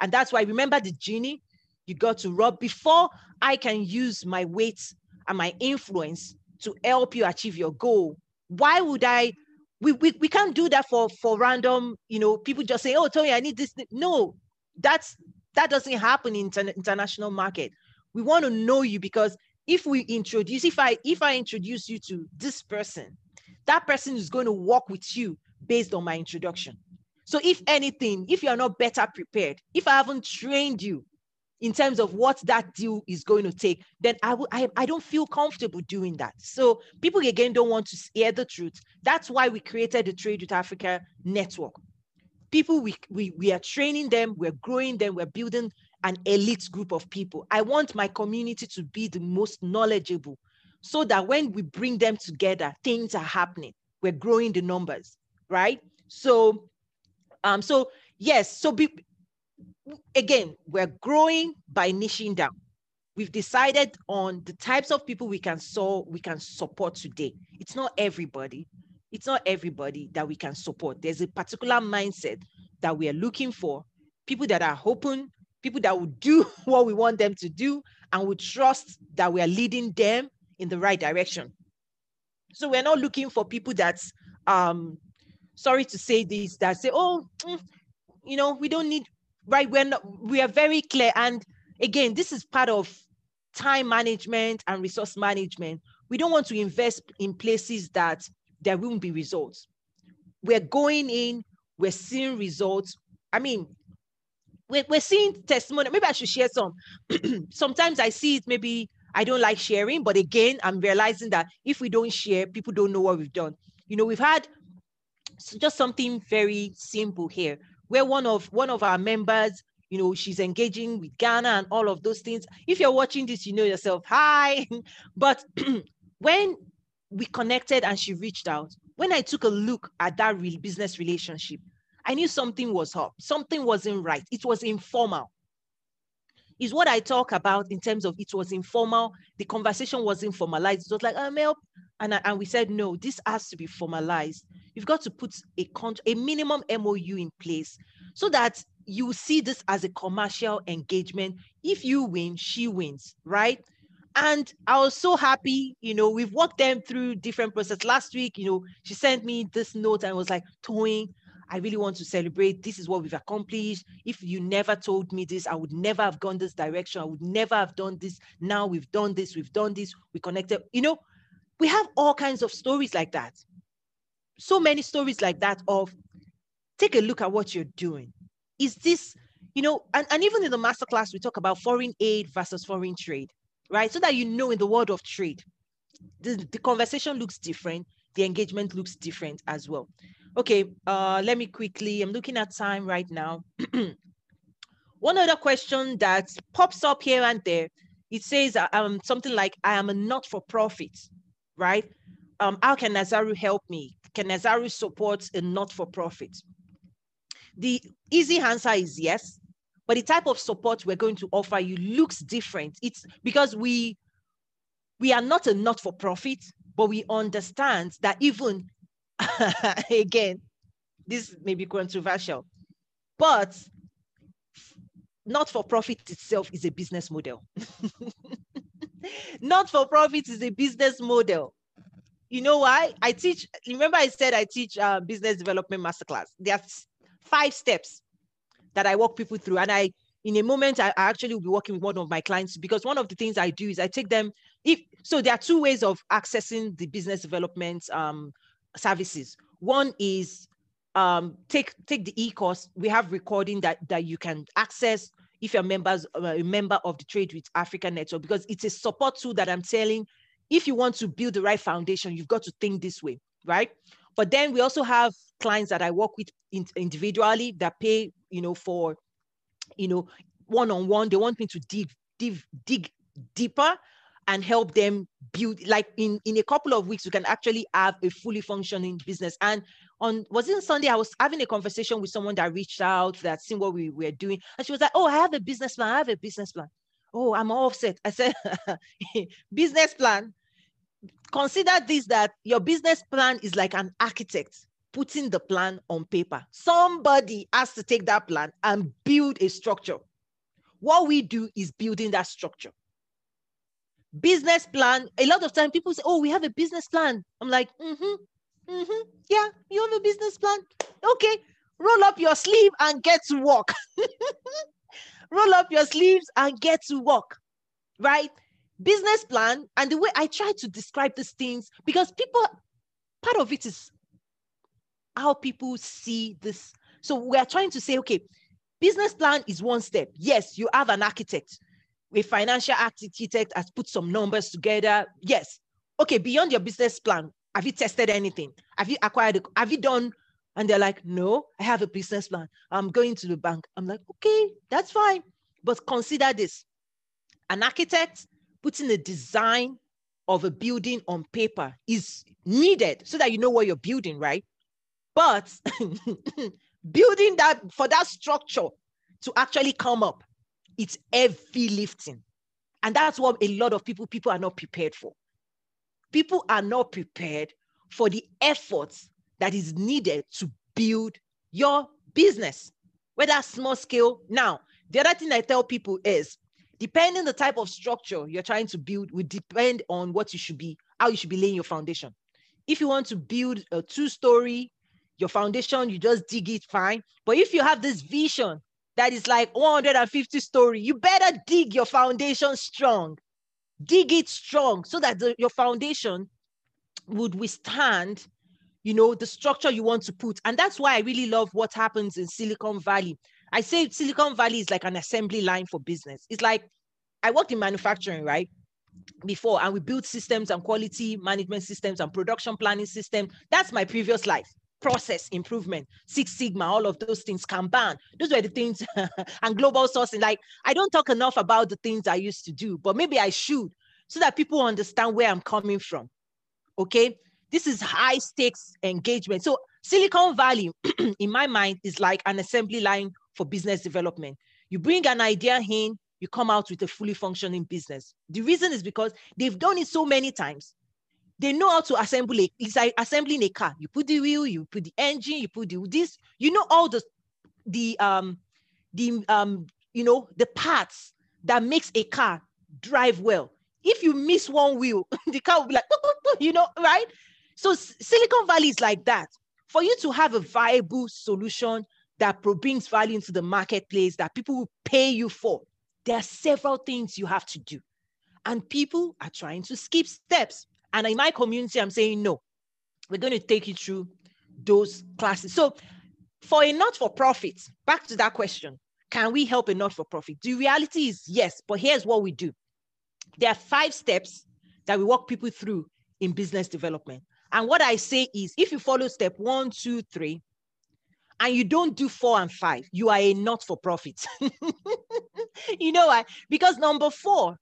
[SPEAKER 1] And that's why remember the genie you got to rub before i can use my weight and my influence to help you achieve your goal why would i we, we, we can't do that for for random you know people just say oh toyin i need this. No that's that doesn't happen in inter- international market we want to know you because if we introduce if i if i introduce you to this person that person is going to work with you based on my introduction. So if anything, if you are not better prepared, if I haven't trained you in terms of what that deal is going to take, then I will I, I don't feel comfortable doing that. So people again don't want to hear the truth. That's why we created the Trade with Africa network. People we we, we are training them, we're growing them, we're building an elite group of people. I want my community to be the most knowledgeable so that when we bring them together, things are happening. We're growing the numbers, right? So, um, so yes, so be, again, we're growing by niching down. We've decided on the types of people we can so we can support today. It's not everybody. It's not everybody that we can support. There's a particular mindset that we are looking for. People that are open, people that will do what we want them to do, and we trust that we are leading them in the right direction. So we're not looking for people that's um sorry to say this that say, oh, mm, you know, we don't need right. We're not, we are very clear. And again, this is part of time management and resource management. We don't want to invest in places that there won't be results. We're going in, we're seeing results. I mean, we're, we're seeing testimony. Maybe I should share some. Sometimes I see it maybe I don't like sharing, but again, I'm realizing that if we don't share, people don't know what we've done. You know, we've had just something very simple here, where one of one of our members, you know, she's engaging with Ghana and all of those things. If you're watching this, you know yourself, hi. but when we connected and she reached out, when I took a look at that real business relationship, I knew something was up, something wasn't right. It was informal is what I talk about in terms of it was informal. The conversation wasn't formalized. It was like, um, help. And, I, and we said, no, this has to be formalized. You've got to put a con- a minimum MOU in place so that you see this as a commercial engagement. If you win, she wins, right? And I was so happy, you know, we've walked them through different process. Last week, you know, she sent me this note and was like, Toyin, I really want to celebrate. This is what we've accomplished. If you never told me this, I would never have gone this direction. I would never have done this. Now we've done this, we've done this, we connected. You know, we have all kinds of stories like that. So many stories like that of take a look at what you're doing. Is this, you know, and, and even in the masterclass, we talk about foreign aid versus foreign trade, right? So that you know in the world of trade, the, the conversation looks different, the engagement looks different as well. Okay, uh, let me quickly, I'm looking at time right now. One other question that pops up here and there, it says um, something like, I am a not-for-profit, right? Um, how can Nazaru help me? Can Nazaru support a not-for-profit? The easy answer is yes, but the type of support we're going to offer you looks different. It's because we we are not a not-for-profit, but we understand that even again, this may be controversial, but not for profit itself is a business model. not for profit is a business model. You know why? I teach, remember I said I teach uh, business development masterclass. There's five steps that I walk people through. And I, in a moment, I, I actually will be working with one of my clients because one of the things I do is I take them, if so there are two ways of accessing the business development um, services. One is um, take take the e-course. We have recording that that you can access if you're members uh, a member of the Trade with Africa Network because it's a support tool that I'm telling. If you want to build the right foundation, you've got to think this way, right? But then we also have clients that I work with in, individually that pay, you know, for, you know, one-on-one. They want me to dig, dig, dig deeper and help them build like in in a couple of weeks we can actually have a fully functioning business. And on was it sunday i was having a conversation with someone that reached out that seen what we were doing. And she was like oh i have a business plan i have a business plan. Oh i'm all set. I said business plan? Consider this that your business plan is like an architect putting the plan on paper. Somebody has to take that plan and build a structure. What we do is building that structure business plan. A lot of time people say, Oh, we have a business plan. I'm like, mm-hmm, mm-hmm. Yeah, you have a business plan. Okay, roll up your sleeve and get to work. roll up your sleeves and get to work. Right? Business plan. And the way I try to describe these things, because people part of it is how people see this. So we are trying to say, okay, business plan is one step. Yes, you have an architect, a financial architect has put some numbers together. Yes. Okay, beyond your business plan, have you tested anything? Have you acquired? Have you done? And they're like, no, I have a business plan. I'm going to the bank. I'm like, okay, that's fine. But consider this an architect putting a design of a building on paper is needed so that you know what you're building, right? But building that for that structure to actually come up, it's heavy lifting. And that's what a lot of people people are not prepared for. People are not prepared for the efforts that is needed to build your business, whether small scale. Now, the other thing I tell people is depending the type of structure you're trying to build will depend on what you should be, how you should be laying your foundation. If you want to build a two-story, your foundation, you just dig it fine. But if you have this vision that is like 150 story, you better dig your foundation strong. Dig it strong so that the, your foundation would withstand you know the structure you want to put and that's why i really love what happens in silicon valley I say Silicon Valley is like an assembly line for business. It's like I worked in manufacturing, right? Before, and we built systems and quality management systems and production planning system. That's my previous life. Process improvement, Six Sigma, all of those things, Kanban. Those were the things, and global sourcing. Like, I don't talk enough about the things I used to do, but maybe I should so that people understand where I'm coming from. Okay. This is high stakes engagement. So, Silicon Valley, in my mind, is like an assembly line for business development. You bring an idea in, you come out with a fully functioning business. The reason is because they've done it so many times. They know how to assemble it. It's like assembling a car. You put the wheel, you put the engine, you put the this. You know all the the um the um you know the parts that makes a car drive well. If you miss one wheel, the car will be like, you know, right? So Silicon Valley is like that. For you to have a viable solution that brings value into the marketplace that people will pay you for. There are several things you have to do. And people are trying to skip steps. And in my community, I'm saying, no, we're going to take you through those classes. So, for a not for profit, back to that question can we help a not for profit? The reality is yes, but here's what we do there are five steps that we walk people through in business development. And what I say is if you follow step one, two, three, and you don't do four and five, you are a not for profit. you know why? Because number four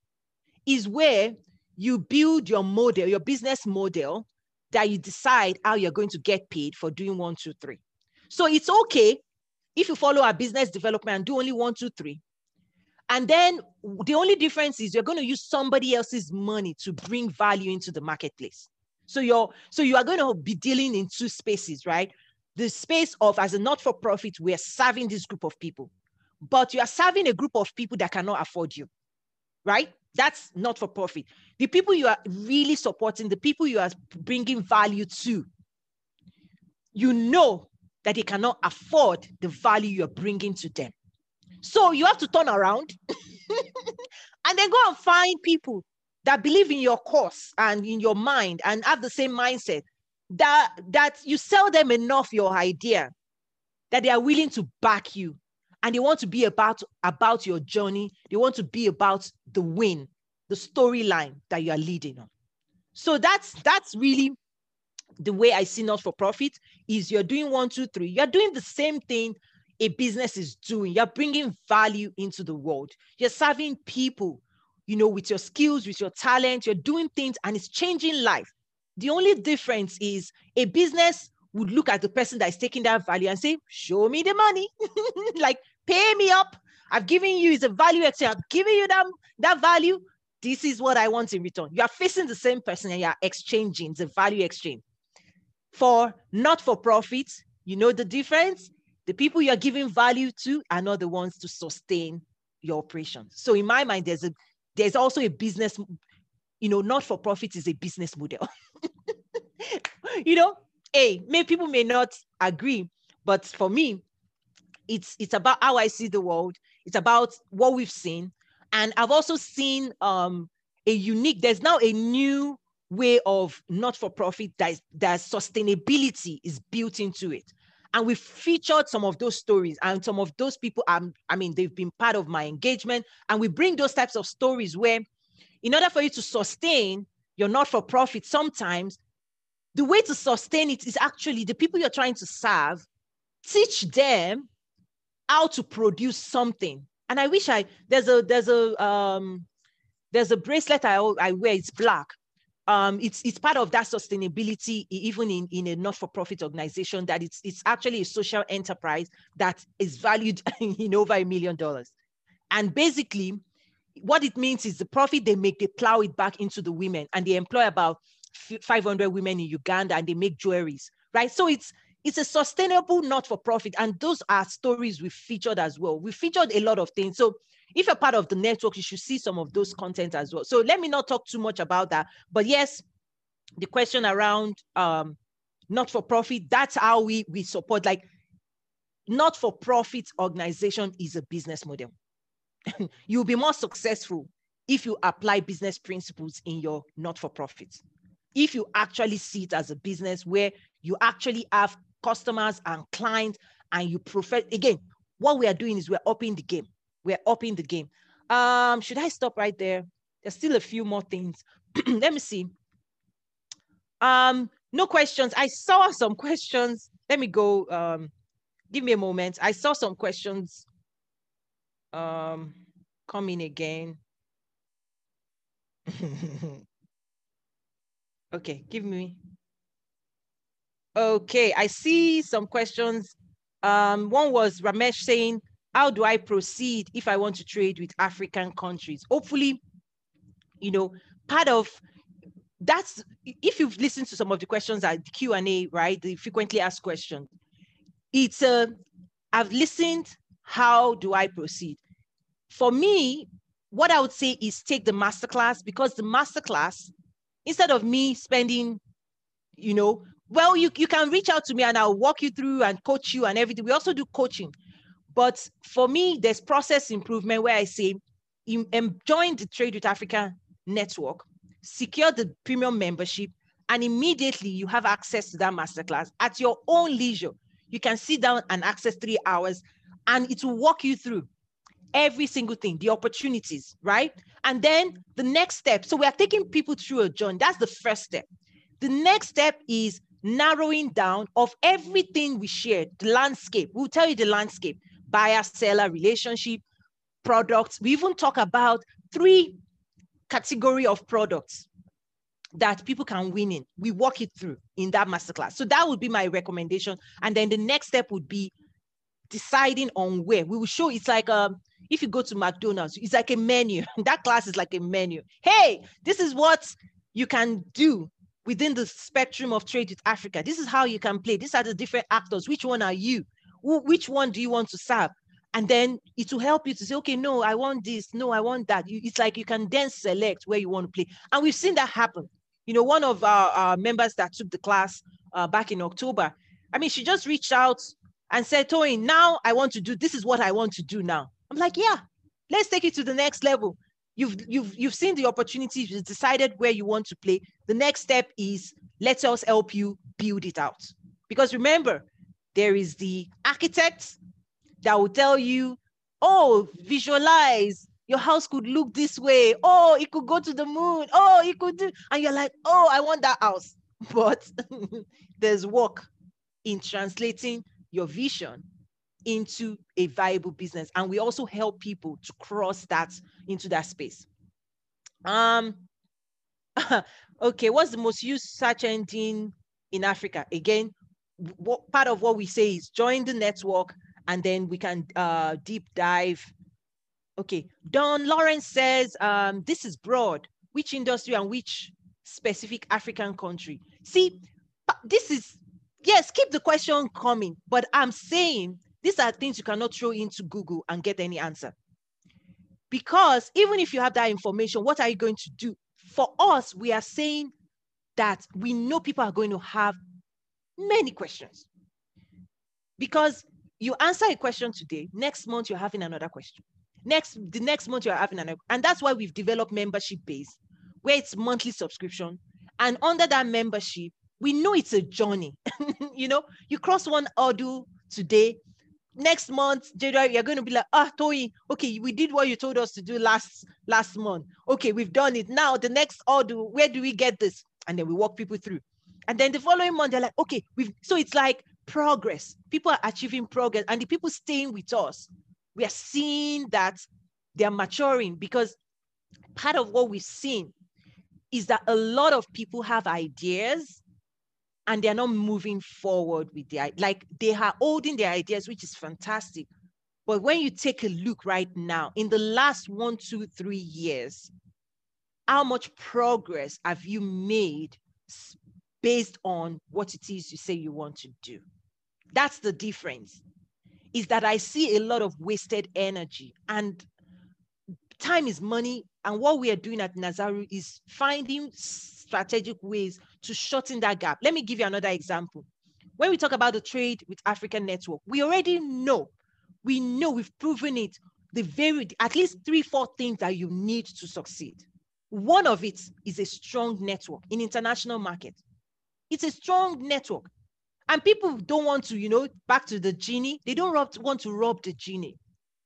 [SPEAKER 1] is where you build your model, your business model that you decide how you're going to get paid for doing one, two, three. So it's okay if you follow our business development and do only one, two, three. And then the only difference is you're going to use somebody else's money to bring value into the marketplace. So you're so you are going to be dealing in two spaces, right? the space of as a not-for-profit, we are serving this group of people, but you are serving a group of people that cannot afford you, right? That's not for profit. The people you are really supporting, the people you are bringing value to, you know that they cannot afford the value you're bringing to them. So you have to turn around and then go and find people that believe in your cause and in your mind and have the same mindset that that you sell them enough your idea that they are willing to back you and they want to be about about your journey. They want to be about the win the storyline that you are leading on. So that's that's really the way i see not for profit is you're doing one two three. You're doing the same thing a business is doing. You're bringing value into the world. You're serving people you know with your skills with your talent. You're doing things and it's changing life. The only difference is a business would look at the person that is taking that value and say, Show me the money. like, pay me up. I've given you is a value exchange. I've given you that, that value. This is what I want in return. You are facing the same person and you are exchanging the value exchange. For not for profit, you know the difference? The people you are giving value to are not the ones to sustain your operations. So in my mind, there's a there's also a business you know, not for profit is a business model. you know, hey, may people may not agree, but for me, it's it's about how I see the world. It's about what we've seen, and I've also seen um, a unique. There's now a new way of not-for-profit that, that sustainability is built into it. And we featured some of those stories and some of those people, um, I mean, they've been part of my engagement. And we bring those types of stories where in order for you to sustain your not-for-profit, sometimes the way to sustain it is actually the people you're trying to serve, teach them how to produce something. And I wish I there's a there's a um there's a bracelet I, I wear, it's black. Um, it's it's part of that sustainability, even in, in a not-for-profit organization, that it's it's actually a social enterprise that is valued in over a million dollars. And basically, what it means is the profit they make, they plow it back into the women, and they employ about 500 women in Uganda, and they make jewelries, right? So it's it's a sustainable not-for-profit, and those are stories we featured as well. We featured a lot of things. So if you're part of the network, you should see some of those content as well. So let me not talk too much about that. But yes, the question around um, not-for-profit, that's how we we support like not-for-profit organization is a business model. You'll be more successful if you apply business principles in your not-for-profit. If you actually see it as a business where you actually have customers and clients and you prefer again what we are doing is we're upping the game. We're upping the game. Um should i stop right there? There's still a few more things. Let me see. Um no questions. I saw some questions. Let me go um give me a moment. I saw some questions um coming again. Okay give me Okay, I see some questions. Um, one was Ramesh saying, how do I proceed if I want to trade with African countries? Hopefully, you know, part of that's if you've listened to some of the questions at the Q&A, right? The frequently asked questions. It's uh, I've listened, how do I proceed? For me, what I would say is take the masterclass because the masterclass, instead of me spending, you know, well, you, you can reach out to me and I'll walk you through and coach you and everything. We also do coaching. But for me, there's process improvement where I say, join the Trade with Africa network, secure the premium membership, and immediately you have access to that masterclass at your own leisure. You can sit down and access three hours, and it will walk you through every single thing, the opportunities, right? And then the next step. So we are taking people through a journey. That's the first step. The next step is narrowing down of everything we shared, the landscape. We'll tell you the landscape, buyer, seller, relationship, products. We even talk about three category of products that people can win in. We walk it through in that masterclass. So that would be my recommendation. And then the next step would be deciding on where. We will show it's like um if you go to McDonald's, it's like a menu. that class is like a menu. Hey, this is what you can do within the spectrum of trade with Africa. This is how you can play. These are the different actors. Which one are you? Which one do you want to serve? And then it will help you to say, okay, no, I want this. No, I want that. It's like you can then select where you want to play. And we've seen that happen. You know, one of our, our members that took the class uh, back in October, I mean, she just reached out and said, Toyin, now I want to do, this is what I want to do now. I'm like, yeah, let's take it to the next level you've you've you've seen the opportunities you've decided where you want to play. The next step is let us help you build it out. Because remember there is the architect that will tell you oh visualize. Your house could look this way. Oh it could go to the moon. Oh it could do and you're like oh i want that house. But there's work in translating your vision into a viable business. And we also help people to cross that into that space. Um, okay, what's the most used search engine in Africa? Again, what part of what we say is join the network and then we can uh, deep dive. Okay, Don Lawrence says, um, this is broad. Which industry and which specific African country? See, this is, yes, keep the question coming, but I'm saying these are things you cannot throw into Google and get any answer. Because even if you have that information, what are you going to do? For us, we are saying that we know people are going to have many questions. Because you answer a question today, next month you're having another question. Next, the next month you're having another, and that's why we've developed membership base, where it's monthly subscription, And under that membership, we know it's a journey. you know, you cross one hurdle today, next month, January, you're going to be like, ah, Toy, okay, we did what you told us to do last last month. Okay, we've done it. Now the next order, where do we get this? And then we walk people through. And then the following month, they're like, okay, we've so it's like progress. People are achieving progress, and the people staying with us, we are seeing that they are maturing because part of what we've seen is that a lot of people have ideas and they're not moving forward with their like they are holding their ideas which is fantastic. But when you take a look right now in the last one two three years how much progress have you made based on what it is you say you want to do? That's the difference is that i see a lot of wasted energy and time is money. And what we are doing at nazaru is finding strategic ways to shorten that gap. Let me give you another example. When we talk about the trade with African network, we already know, we know we've proven it, the very, at least three, four things that you need to succeed. One of it is a strong network in international market. It's a strong network. And people don't want to, you know, back to the genie, they don't want to rob the genie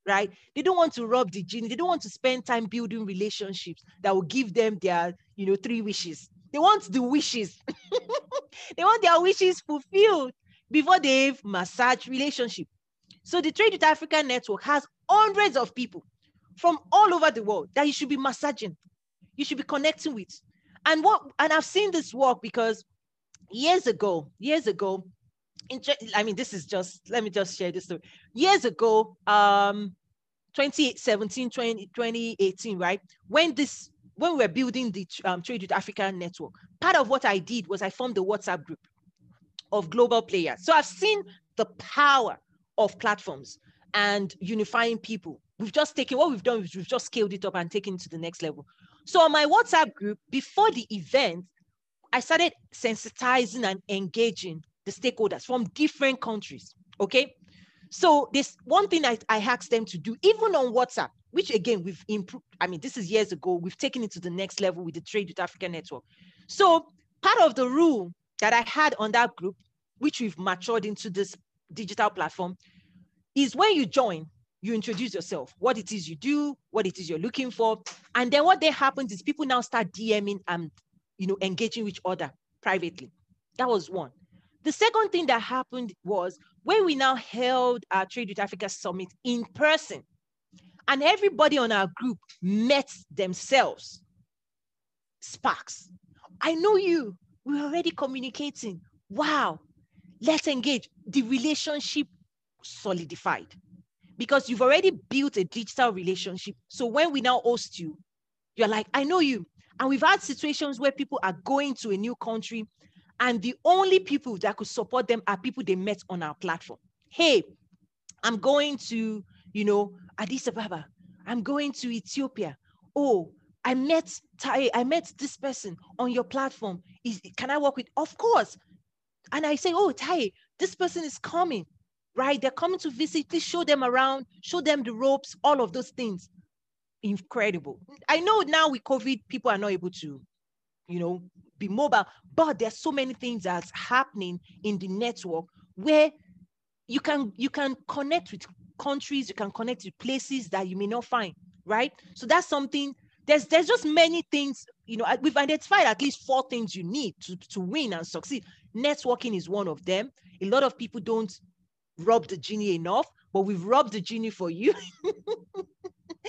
[SPEAKER 1] right? They don't want to rob the genie. They don't want to spend time building relationships that will give them their, you know, three wishes. They want the wishes. they want their wishes fulfilled before they've massage relationship. So the Trade with Africa Network has hundreds of people from all over the world that you should be massaging. You should be connecting with. And what and I've seen this work because years ago, years ago, I mean, this is just, let me just share this story. Years ago, um, 2017, 20, 2018, right? When this, when we were building the um, Trade with Africa network, part of what I did was I formed the WhatsApp group of global players. So I've seen the power of platforms and unifying people. We've just taken what we've done, we've just scaled it up and taken it to the next level. So on my WhatsApp group, before the event, I started sensitizing and engaging the stakeholders from different countries. Okay. So this one thing I, I asked them to do, even on WhatsApp, which again we've improved. I mean, this is years ago. We've taken it to the next level with the Trade with Africa Network. So part of the rule that I had on that group, which we've matured into this digital platform, is when you join, you introduce yourself, what it is you do, what it is you're looking for, and then what then happens is people now start DMing and you know engaging with each other privately. That was one. The second thing that happened was when we now held our Trade with Africa Summit in person, and everybody on our group met themselves. Sparks. I know you. We're already communicating. Wow. Let's engage. The relationship solidified because you've already built a digital relationship. So when we now host you, you're like, I know you. And we've had situations where people are going to a new country and the only people that could support them are people they met on our platform. Hey, I'm going to, you know, Addis Ababa. I'm going to Ethiopia. Oh, I met I met this person on your platform. Is can I work with? Of course. And I say, oh, Tai, this person is coming, right? They're coming to visit. Please show them around, show them the ropes, all of those things. Incredible. I know now with COVID, people are not able to, you know, be mobile. But there's so many things that's happening in the network where you can you can connect with countries, you can connect with places that you may not find, right? So that's something. There's there's just many things. You know, we've identified at least four things you need to, to win and succeed. Networking is one of them. A lot of people don't rub the genie enough, but we've rubbed the genie for you.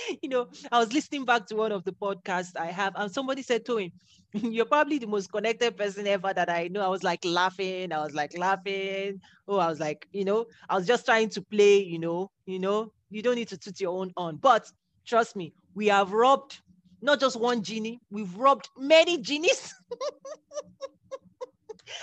[SPEAKER 1] you know, I was listening back to one of the podcasts I have, and somebody said to him, You're probably the most connected person ever that I know. I was like laughing. I was like laughing. Oh, I was like, you know, I was just trying to play, you know, you know, you don't need to toot your own on. But trust me, we have robbed not just one genie, we've robbed many genies.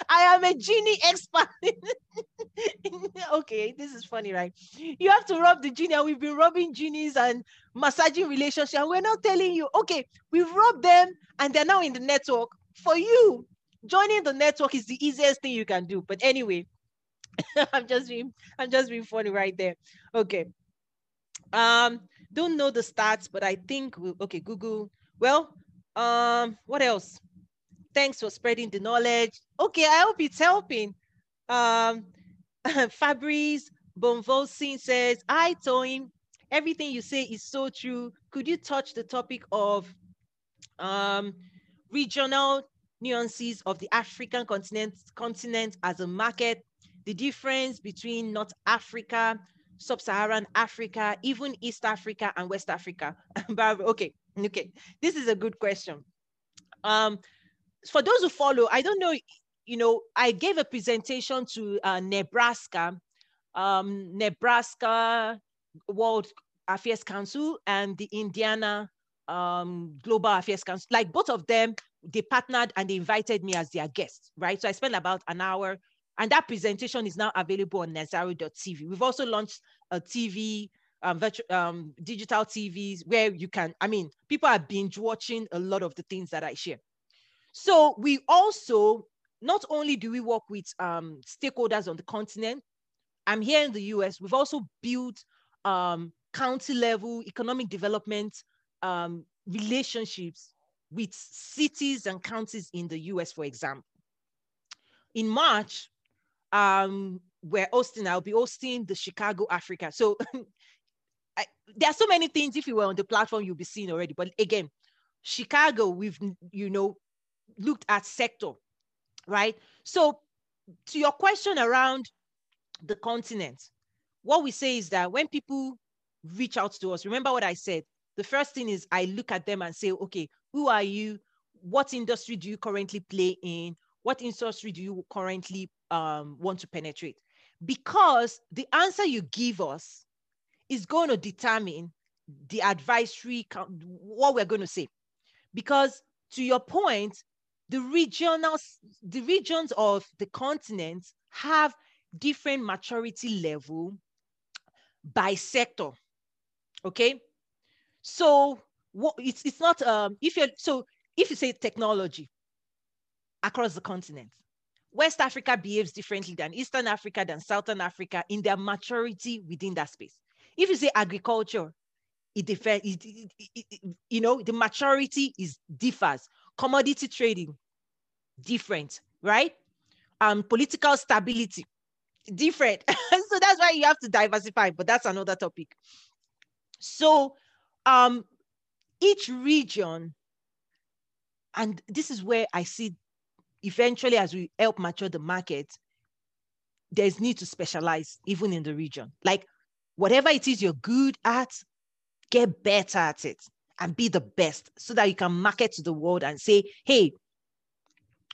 [SPEAKER 1] I am a genie expert. okay, this is funny, right? You have to rub the genie, and we've been rubbing genies and massaging relationships. And we're not telling you, okay, we've rubbed them and they're now in the network. For you, joining the network is the easiest thing you can do. But anyway, I'm just being I'm just being funny right there. Okay. Um, don't know the stats, but I think okay, Google. Well, um, what else? Thanks for spreading the knowledge. Okay, I hope it's helping. Um, Fabrice Bonvolsin says, Hi, Toyin. Everything you say is so true. Could you touch the topic of um, regional nuances of the African continent, continent as a market, the difference between North Africa, Sub-Saharan Africa, even East Africa and West Africa. okay, okay, this is a good question. Um, for those who follow, I don't know, you know, I gave a presentation to uh, Nebraska, um, Nebraska World Affairs Council and the Indiana um, Global Affairs Council. Like both of them, they partnered and they invited me as their guest, right? So I spent about an hour and that presentation is now available on Nazaru.tv. We've also launched a TV, um, virtual, um, digital TVs where you can, I mean, people are binge watching a lot of the things that I share. So we also, not only do we work with um, stakeholders on the continent, I'm here in the US, we've also built um, county level economic development um, relationships with cities and counties in the US, for example. In March, um, we're hosting, I'll be hosting the Chicago Africa. So I, there are so many things, if you were on the platform, you'll be seeing already. But again, Chicago, we've, you know, looked at sector, right? So to your question around the continent, what we say is that when people reach out to us, remember what I said. The first thing is I look at them and say, okay, who are you? What industry do you currently play in? What industry do you currently um, want to penetrate? Because the answer you give us is going to determine the advisory, what we're going to say. Because to your point, the regional, the regions of the continent have different maturity level by sector. Okay. So what it's it's not um if you're so if you say technology across the continent, West Africa behaves differently than Eastern Africa, than Southern Africa in their maturity within that space. If you say agriculture, it it, it, you know, the maturity is differs. Commodity trading, different, right? Um, political stability, different. so that's why you have to diversify, but that's another topic. So um, each region, and this is where I see eventually as we help mature the market, there's need to specialize even in the region. Like whatever it is you're good at, get better at it and be the best so that you can market to the world and say, hey,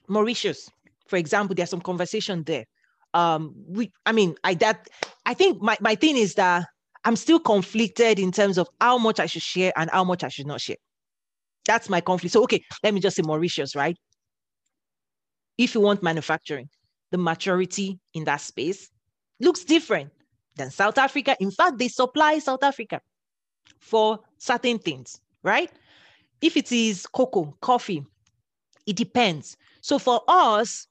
[SPEAKER 1] Mauritius, for example, there's some conversation there. Um, we, I mean, I that I think my, my thing is that I'm still conflicted in terms of how much I should share and how much I should not share. That's my conflict. So, okay, let me just say Mauritius, right? if you want manufacturing, the maturity in that space looks different than South Africa. In fact, they supply South Africa for certain things, right? If it is cocoa, coffee, it depends. So for us,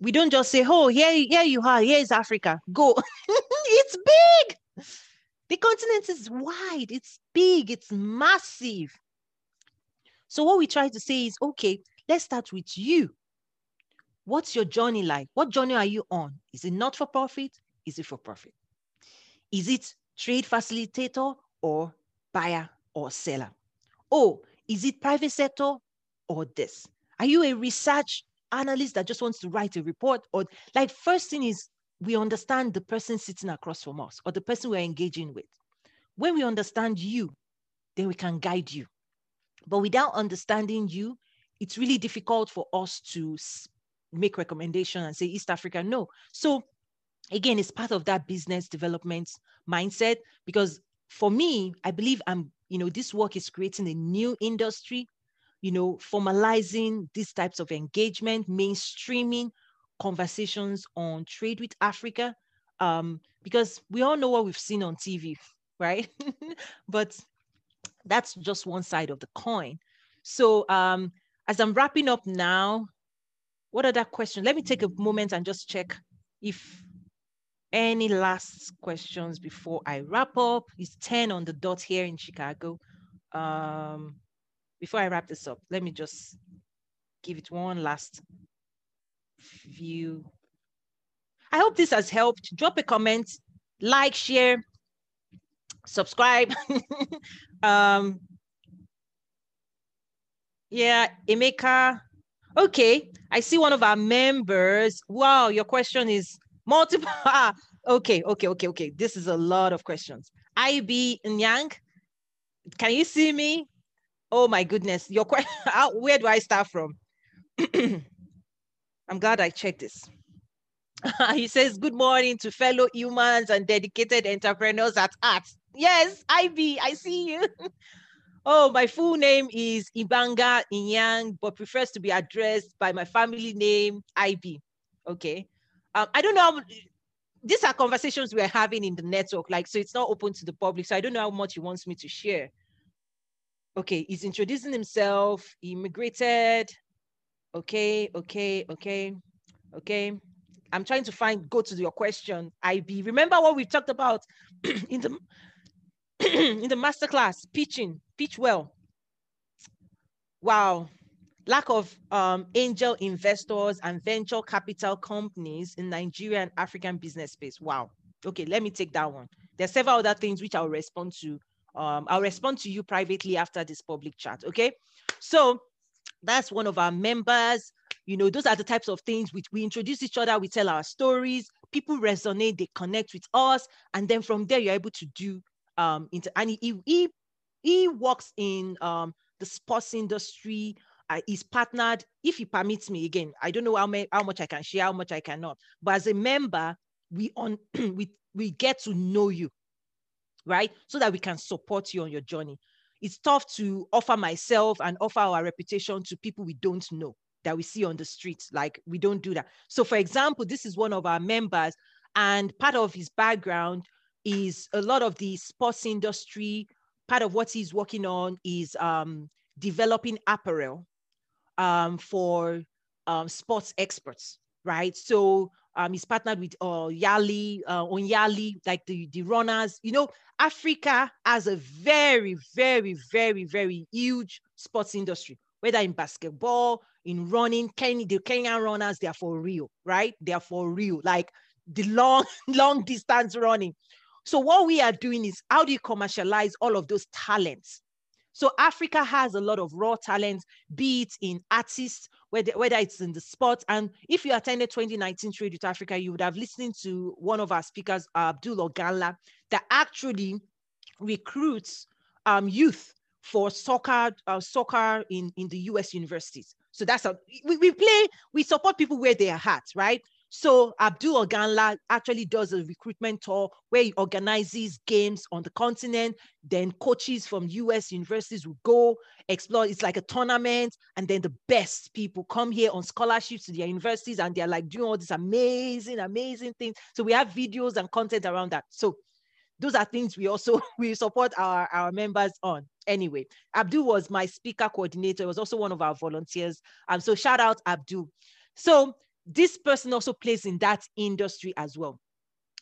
[SPEAKER 1] we don't just say, oh, here, here you are, here is Africa, go. it's big. The continent is wide, it's big, it's massive. So what we try to say is, okay, let's start with you. What's your journey like? What journey are you on? Is it not for profit? Is it for profit? Is it trade facilitator or buyer or seller? Oh, is it private sector or this? Are you a research analyst that just wants to write a report? Or like first thing is we understand the person sitting across from us or the person we're engaging with. When we understand you, then we can guide you. But without understanding you, it's really difficult for us to make recommendation and say East Africa. No. So again, it's part of that business development mindset because for me, I believe I'm, you know, this work is creating a new industry, you know, formalizing these types of engagement, mainstreaming conversations on trade with Africa. Um, because we all know what we've seen on TV, right? but that's just one side of the coin. So um, as I'm wrapping up now, what other questions? Let me take a moment and just check if any last questions before I wrap up. It's 10 on the dot here in Chicago. Um, before I wrap this up, let me just give it one last view. I hope this has helped. Drop a comment, like, share, subscribe. um, yeah, Emeka. Okay, I see one of our members. Wow, your question is multiple. Ah, okay, okay, okay, okay. This is a lot of questions. IB Inyang, can you see me? Oh my goodness, your question. Where do I start from? I'm glad I checked this. he says, Good morning to fellow humans and dedicated entrepreneurs at art. Yes, IB, I see you. oh, my full name is Ibanga Inyang, but prefers to be addressed by my family name, IB. Okay. Um, I don't know how, these are conversations we're having in the network, like, so it's not open to the public. So I don't know how much he wants me to share. Okay, he's introducing himself, he immigrated. Okay, okay, okay, okay. I'm trying to find, go to your question, IB. Remember what we talked about in the in the masterclass, pitching, pitch well. Wow. Lack of um, angel investors and venture capital companies in Nigeria and African business space. Wow. Okay, let me take that one. There's several other things which I'll respond to. Um, I'll respond to you privately after this public chat. Okay. So that's one of our members. You know, those are the types of things which we introduce each other, we tell our stories, people resonate, they connect with us, and then from there you're able to do um into and he he he works in um the sports industry. Uh, he's partnered, if he permits me again. I don't know how, may, how much I can share, how much I cannot. But as a member, we on we we get to know you, right? So that we can support you on your journey it's tough to offer myself and offer our reputation to people we don't know that we see on the streets. Like we don't do that. So, for example, this is one of our members, and part of his background is a lot of the sports industry. Part of what he's working on is um, developing apparel um, for um, sports experts, right? So um, he's partnered with uh, Yali, uh, on Yali, like the, the runners. You know, Africa has a very, very, very, very huge sports industry, whether in basketball, in running, Kenny, the Kenyan runners, they are for real, right? They are for real, like the long, long distance running. So what we are doing is how do you commercialize all of those talents? So Africa has a lot of raw talent, be it in artists, whether, whether it's in the sports. And if you attended 2019 Trade with Africa, you would have listened to one of our speakers, Abdul Ogala, that actually recruits um, youth for soccer, uh, soccer in, in the US universities. So that's a, we, we play, we support people where they are at, right? So Abdul Oganla actually does a recruitment tour where he organizes games on the continent. Then coaches from US universities will go explore. It's like a tournament, and then the best people come here on scholarships to their universities, and they're like doing all these amazing, amazing things. So we have videos and content around that. So those are things we also we support our, our members on. Anyway, Abdul was my speaker coordinator. He was also one of our volunteers. Um, so shout out Abdul. So this person also plays in that industry as well.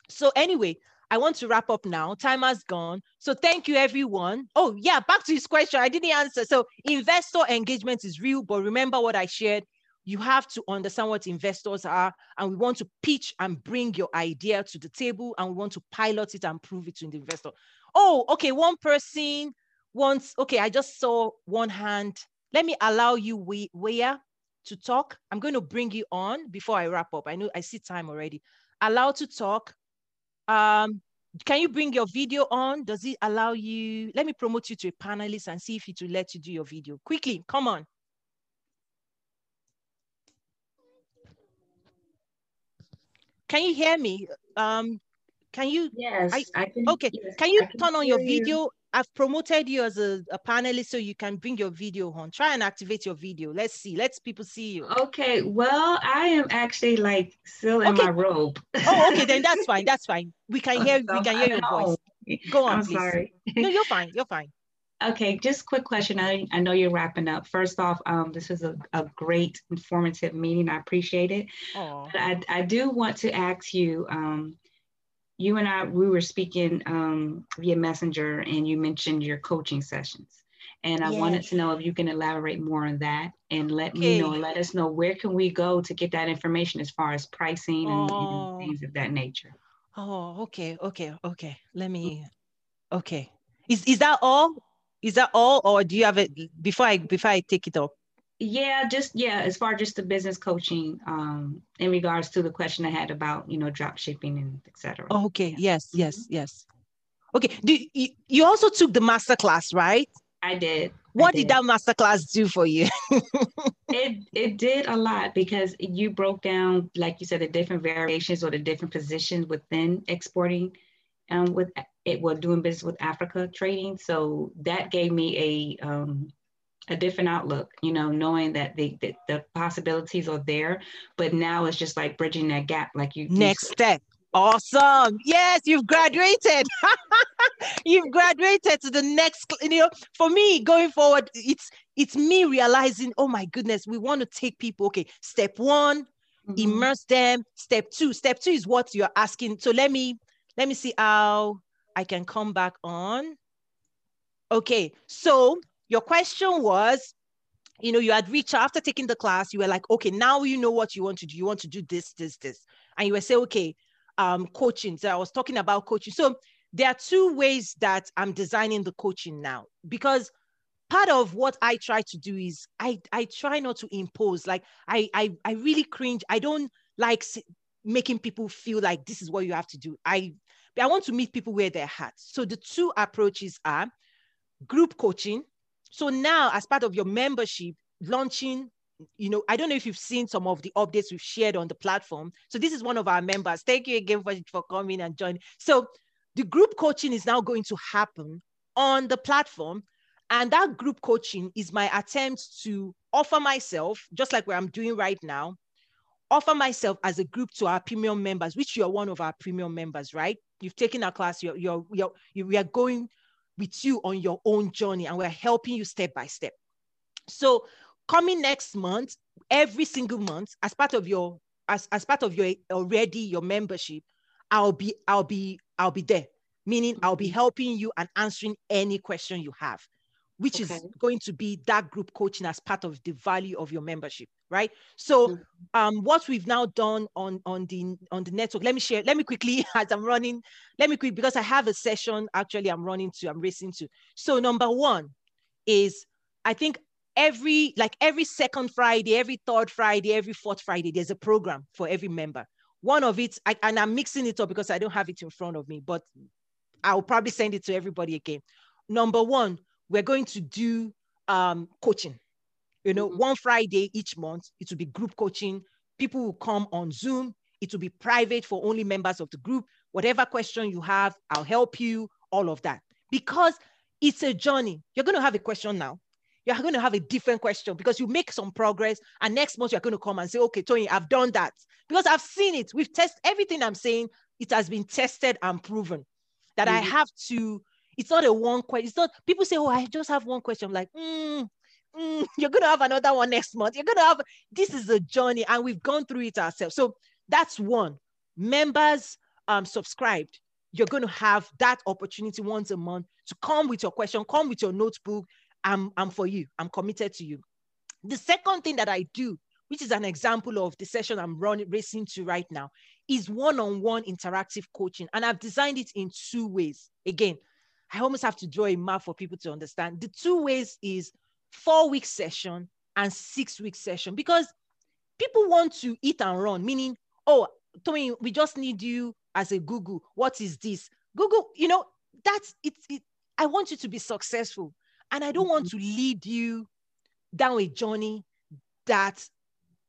[SPEAKER 1] So anyway, I want to wrap up now. Time has gone. So thank you, everyone. Oh, yeah, back to his question. I didn't answer. So investor engagement is real, but remember what I shared. You have to understand what investors are, and we want to pitch and bring your idea to the table, and we want to pilot it and prove it to the investor. Oh, okay, one person wants, okay, I just saw one hand. Let me allow you, where to talk. I'm going to bring you on before I wrap up. I know I see time already. Allow to talk. Um, can you bring your video on? Does it allow you? Let me promote you to a panelist and see if it will let you do your video. Quickly, come on. Can you hear me? Um, can you?
[SPEAKER 2] Yes, I,
[SPEAKER 1] I
[SPEAKER 2] can.
[SPEAKER 1] Okay,
[SPEAKER 2] yes,
[SPEAKER 1] can you can
[SPEAKER 2] turn
[SPEAKER 1] on your
[SPEAKER 2] you.
[SPEAKER 1] I've promoted you as a, a, panelist so you can bring your video on. Try and activate your video. Let's see. Let's people see you.
[SPEAKER 2] Okay. Well, I am actually like still in
[SPEAKER 1] Okay.
[SPEAKER 2] my robe.
[SPEAKER 1] Oh, okay. Then that's fine. That's fine. We can hear we can hear your voice. Go on,
[SPEAKER 2] I'm
[SPEAKER 1] please.
[SPEAKER 2] sorry.
[SPEAKER 1] No, you're fine. You're fine.
[SPEAKER 2] Okay, just quick question. I, I know you're wrapping up. First off, um, this was a, a great informative meeting. I appreciate it.
[SPEAKER 1] Oh,
[SPEAKER 2] But I, I do want to ask you, um, you and I, we were speaking um, via messenger and you mentioned your coaching sessions. And I yes. wanted to know if you can elaborate more on that and let okay. me know, let us know where can we go to get that information as far as pricing and, oh. and things of that nature.
[SPEAKER 1] Oh, okay, okay, okay. Let me. Okay, is is that all? Is that all, or do you have it before I before I take it up?
[SPEAKER 2] Yeah, just yeah, as far as just the business coaching, um, in regards to the question I had about you know drop shipping and etc.
[SPEAKER 1] Okay. Yeah. Yes. Yes. Mm-hmm. Yes. Okay. Do you, you also took the master class, right?
[SPEAKER 2] I did.
[SPEAKER 1] What
[SPEAKER 2] I
[SPEAKER 1] did. did that master class do for you?
[SPEAKER 2] it it did a lot because you broke down, like you said, the different variations or the different positions within exporting, um, with it was doing business with Africa trading. So that gave me a um, a different outlook, you know, knowing that the, the, the possibilities are there, but now it's just like bridging that gap, like you.
[SPEAKER 1] Next you step. Awesome. Yes, you've graduated. you've graduated to the next, you know, for me going forward, it's it's me realizing, oh my goodness, we want to take people. Okay, step one, mm-hmm. immerse them. Step two. Step two is what you're asking. So let me let me see how I can come back on. Okay, so your question was, you know, you had reached after taking the class, you were like, okay, now you know what you want to do. You want to do this, this, this. And you were saying, okay, um, coaching. So I was talking about coaching. So there are two ways that I'm designing the coaching now because part of what I try to do is I I try not to impose. Like I I I really cringe. I don't like making people feel like this is what you have to do. I I want to meet people where they're at. So the two approaches are group coaching. So now, as part of your membership, launching you know, I don't know if you've seen some of the updates we've shared on the platform. So this is one of our members. Thank you again for, for coming and joining. So the group coaching is now going to happen on the platform. And that group coaching is my attempt to offer myself, just like what I'm doing right now, offer myself as a group to our premium members, which you're one of our premium members, right? You've taken our class, you're, you're, you're, you, we are going with you on your own journey and we're helping you step by step. So coming next month, every single month, as part of your as, as part of your already your membership, I'll be I'll be I'll be there. Meaning I'll be mm-hmm. helping you and answering any question you have, which okay. is going to be that group coaching as part of the value of your membership, right? So mm-hmm. um what we've now done on on the on the network, let me share, let me quickly as I'm running, let me quick because I have a session actually I'm running to, I'm racing to. So number one is I think every like every second Friday, every third Friday, every fourth Friday, there's a program for every member. One of it, I, and I'm mixing it up because I don't have it in front of me, but I'll probably send it to everybody again. Number one, we're going to do um, coaching. You know, mm-hmm. one Friday each month, it will be group coaching. People will come on Zoom. It will be private for only members of the group. Whatever question you have, I'll help you, all of that. Because it's a journey. You're going to have a question now you're going to have a different question because you make some progress and next month you're going to come and say okay toyin i've done that because i've seen it we've tested everything i'm saying it has been tested and proven that mm-hmm. i have to it's not a one question it's not people say oh i just have one question i'm like mm, mm, you're to have another one next month you're to have this is a journey and we've gone through it ourselves so that's one members um subscribed you're to have that opportunity once a month to come with your question come with your notebook I'm, I'm for you. I'm committed to you. The second thing that I do, which is an example of the session I'm running racing to right now, is one-on-one interactive coaching. And I've designed it in two ways. Again, I almost have to draw a map for people to understand. The two ways is four-week session and six-week session because people want to eat and run, meaning, oh, Toyin, we just need you as a Google. What is this? Google, you know, that's it, it. I want you to be successful. And I don't want to lead you down a journey that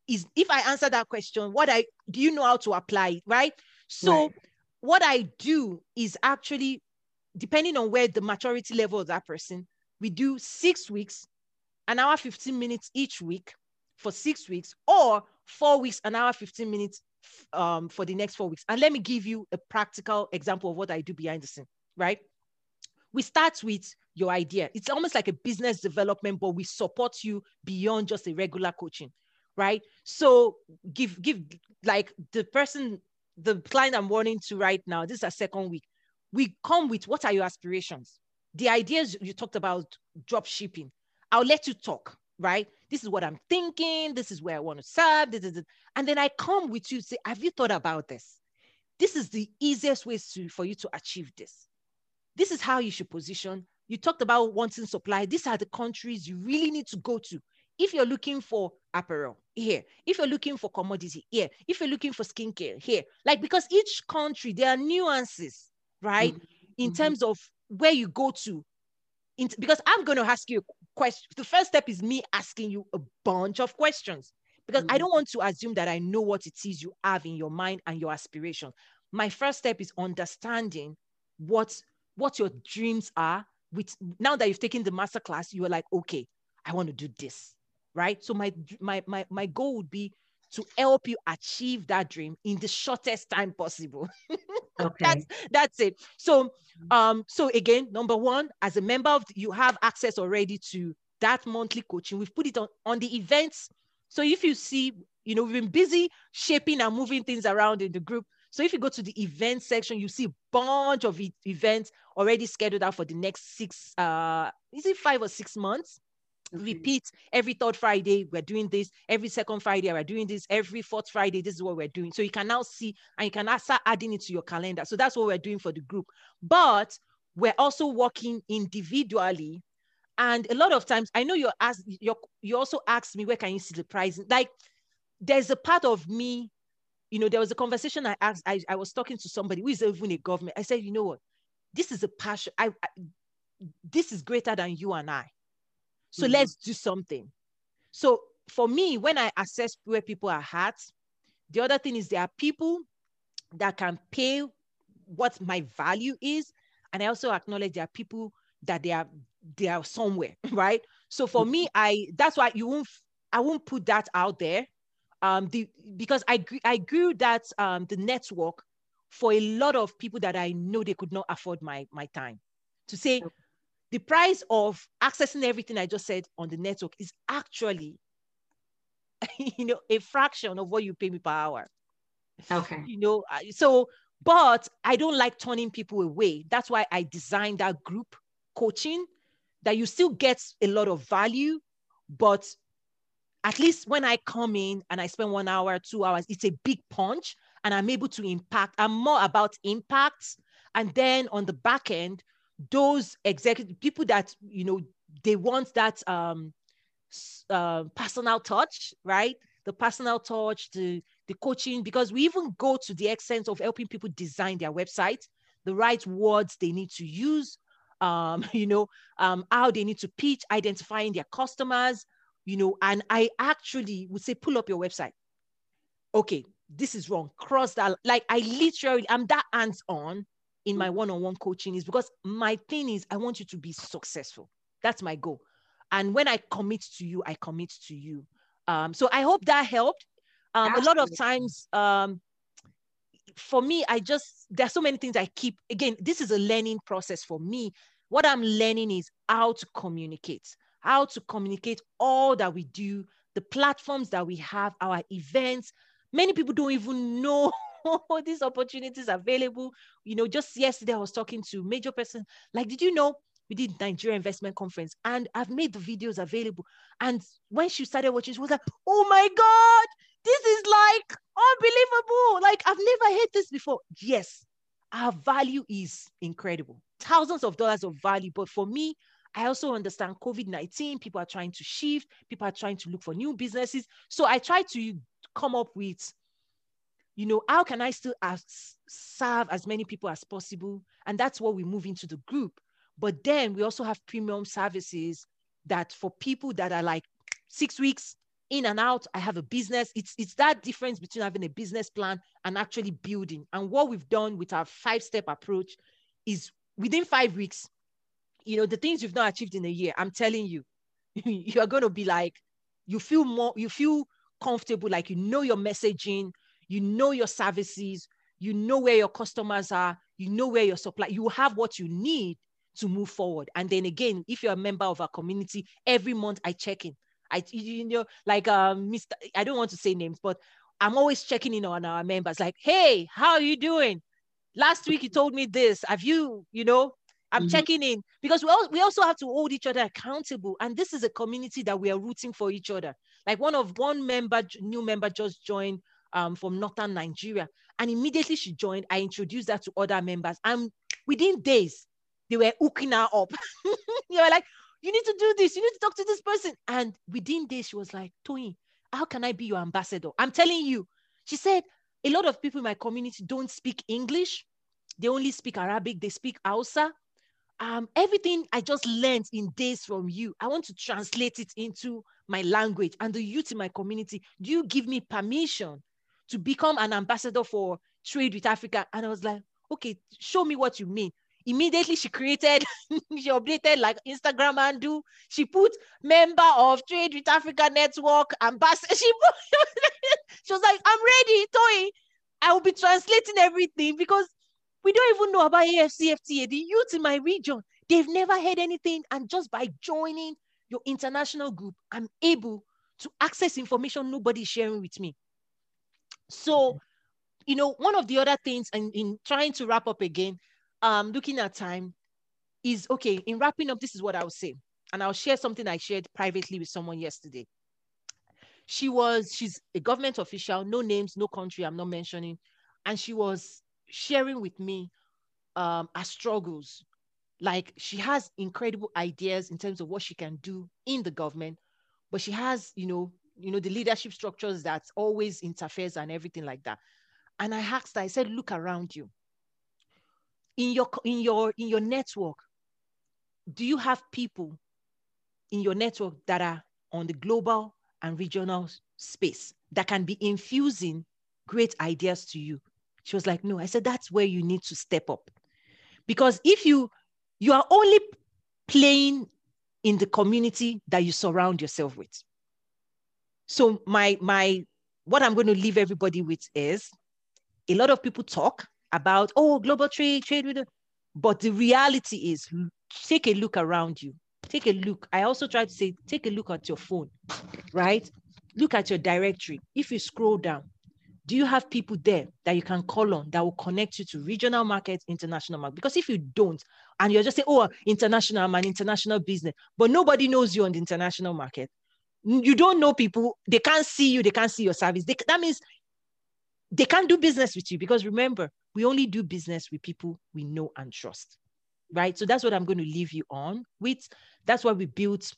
[SPEAKER 1] is, if I answer that question, what I do you know how to apply it, right? So, right. what I do is actually, depending on where the maturity level of that person, we do six weeks, an hour, 15 minutes each week for six weeks, or four weeks, an hour, 15 minutes um, for the next four weeks. And let me give you a practical example of what I do behind the scene, right? We start with your idea. It's almost like a business development, but we support you beyond just a regular coaching, right? So give give like the person, the client I'm wanting to right now. This is a second week. We come with what are your aspirations? the ideas you talked about drop shipping, I'll let you talk, right? This is what I'm thinking. This is where I want to serve. This is it. And then I come with you, say, have you thought about this? This is the easiest way to, for you to achieve this. This is how you should position. You talked about wanting supply. These are the countries you really need to go to. If you're looking for apparel, here. If you're looking for commodity, here. If you're looking for skincare, here. Like, because each country, there are nuances, right? Mm-hmm. In mm-hmm. terms of where you go to. In, because I'm going to ask you a question. The first step is me asking you a bunch of questions because mm-hmm. I don't want to assume that I know what it is you have in your mind and your aspiration. My first step is understanding what what your dreams are. With now that you've taken the master class, you are like, okay, I want to do this, right? So my my my my goal would be to help you achieve that dream in the shortest time possible. Okay. that's that's it. So um so again, number one, as a member of you have access already to that monthly coaching. We've put it on on the events. So if you see, you know, we've been busy shaping and moving things around in the group. So if you go to the event section, you see a bunch of events already scheduled out for the next six, uh, is it five or six months? Mm-hmm. repeat every third Friday, we're doing this. Every second Friday, we're doing this. Every fourth Friday, this is what we're doing. So you can now see and you can start adding it to your calendar. So that's what we're doing for the group. But we're also working individually. And a lot of times, I know you're asked, you're, you also asked me, where can you see the pricing? Like, there's a part of me, you know, there was a conversation I asked, I, I was talking to somebody who is even a government. I said, you know what? This is a passion. I, I this is greater than you and I. So mm-hmm. let's do something. So for me, when I assess where people are at, the other thing is there are people that can pay what my value is. And I also acknowledge there are people that they are they are somewhere, right? So for me. I that's why you won't I won't put that out there. Um, the because I I grew that um the network for a lot of people that I know they could not afford my my time to say the price of accessing everything I just said on the network is actually, you know, a fraction of what you pay me per hour.
[SPEAKER 2] Okay.
[SPEAKER 1] You know, so, but I don't like turning people away. That's why I designed that group coaching that you still get a lot of value, but at least when I come in and I spend one hour, two hours, it's a big punch and I'm able to impact. I'm more about impact. And then on the back end, those executive people that you know they want that um uh, personal touch right? The personal touch the the coaching because we even go to the extent of helping people design their website the right words they need to use um you know um how they need to pitch identifying their customers you know and i actually would say pull up your website. Okay this is wrong. Cross that like i literally i'm that hands on in my one-on-one coaching is because my thing is I want you to be successful. That's my goal. And when I commit to you, I commit to you. Um, so I hope that helped. Um, a lot of times, um, for me, I just there's so many things I keep. Again, this is a learning process for me. What I'm learning is how to communicate, how to communicate all that we do, the platforms that we have, our events. Many people don't even know these opportunities available. You know, just yesterday I was talking to major person, like, did you know we did Nigeria Investment Conference and I've made the videos available. And when she started watching, she was like, oh my God, this is like unbelievable. Like I've never heard this before. Yes, our value is incredible. Thousands of dollars of value. But for me, I also understand COVID 19, people are trying to shift, people are trying to look for new businesses. So I try to come up with you know, how can I still serve as many people as possible? And that's what we move into the group. But then we also have premium services that for people that are like six weeks in and out, I have a business. It's it's that difference between having a business plan and actually building. And what we've done with our five-step approach is within five weeks, you know, the things you've not achieved in a year, I'm telling you, you are going to be like, you feel more, you feel comfortable, like you know your messaging, you know your services, you know where your customers are, you know where your supply, you have what you need to move forward. And then again, if you're a member of our community, every month I check in. I, you know, like um, Mr. I don't want to say names, but I'm always checking in on our members, like, hey, how are you doing? Last week you told me this. Have you, you know, I'm mm-hmm. checking in because we, all, we also have to hold each other accountable. And this is a community that we are rooting for each other. Like one of one member, new member just joined um, from Northern Nigeria. And immediately she joined, I introduced her to other members. And within days, they were hooking her up. you were like, you need to do this, you need to talk to this person. And within days, she was like, Toyin, how can I be your ambassador? I'm telling you. She said, a lot of people in my community don't speak English. They only speak Arabic, they speak Hausa. Um, everything I just learned in days from you, I want to translate it into my language and the youth in my community. Do you give me permission to become an ambassador for Trade with Africa? And I was like, okay, show me what you mean. Immediately she created, she updated like Instagram and do. She put member of Trade with Africa Network ambassador. She, she was like, I'm ready, Toy. I will be translating everything because we don't even know about AFCFTA. The youth in my region, they've never heard anything. And just by joining your international group, I'm able to access information nobody's sharing with me. So, you know, one of the other things, and in trying to wrap up again, um, looking at time, is okay. In wrapping up, this is what I'll say, and I'll share something I shared privately with someone yesterday. She was, she's a government official, no names, no country, I'm not mentioning, and she was sharing with me um, her struggles. Like she has incredible ideas in terms of what she can do in the government, but she has, you know, you know, the leadership structures that always interferes and everything like that. And I asked her, I said, look around you. In your in your in your network, do you have people in your network that are on the global and regional space that can be infusing great ideas to you? She was like, no. I said, that's where you need to step up. Because if you you are only playing in the community that you surround yourself with. So my my what I'm going to leave everybody with is a lot of people talk about oh global trade trade with but the reality is take a look around you. Take a look. I also try to say take a look at your phone right? Look at your directory. If you scroll down do you have people there that you can call on that will connect you to regional markets, international market? Because if you don't, and you're just saying, oh, international, I'm an international business, but nobody knows you on the international market, you don't know people, they can't see you, they can't see your service. They, that means they can't do business with you because remember, we only do business with people we know and trust, right? So that's what I'm going to leave you on with. That's why we built,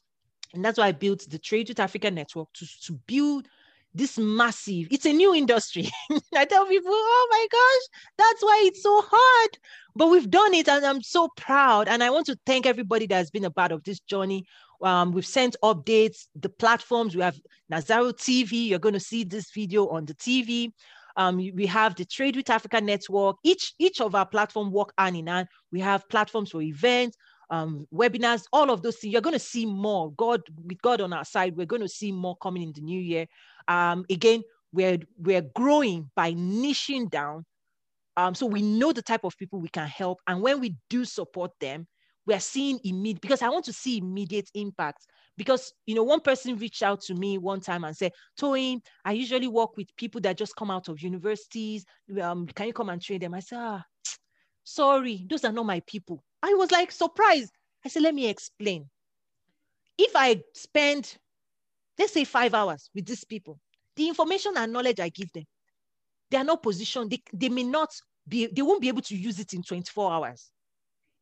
[SPEAKER 1] and that's why I built the Trade with Africa Network to, to build this massive, it's a new industry. I tell people, oh my gosh, that's why it's so hard. But we've done it and I'm so proud. And I want to thank everybody that has been a part of this journey. Um, we've sent updates, the platforms. We have Nazaru TV. You're going to see this video on the TV. Um, we have the Trade with Africa network. Each each of our platform work hand in hand. We have platforms for events, um, webinars, all of those things. You're going to see more. God, with God on our side, we're going to see more coming in the new year. Um, again, we're we're growing by niching down. Um, so we know the type of people we can help, and when we do support them, we are seeing immediate because I want to see immediate impact. Because you know, one person reached out to me one time and said, Toyin, I usually work with people that just come out of universities. Um, can you come and train them? I said, ah, sorry, those are not my people. I was like surprised. I said, let me explain. If I spend let's say five hours with these people, the information and knowledge I give them, they are not positioned, they, they may not be, they won't be able to use it in 24 hours.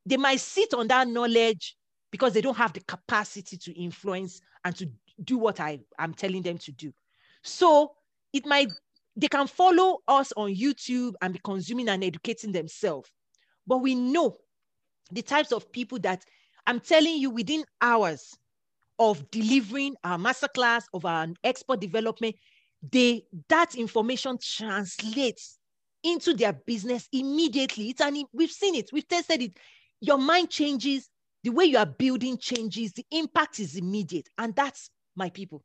[SPEAKER 1] They might sit on that knowledge because they don't have the capacity to influence and to do what I am telling them to do. So it might, they can follow us on YouTube and be consuming and educating themselves. But we know the types of people that I'm telling you within hours, of delivering our masterclass of our export development, they that information translates into their business immediately. It's an we've seen it, we've tested it. Your mind changes, the way you are building changes, the impact is immediate, and that's my people.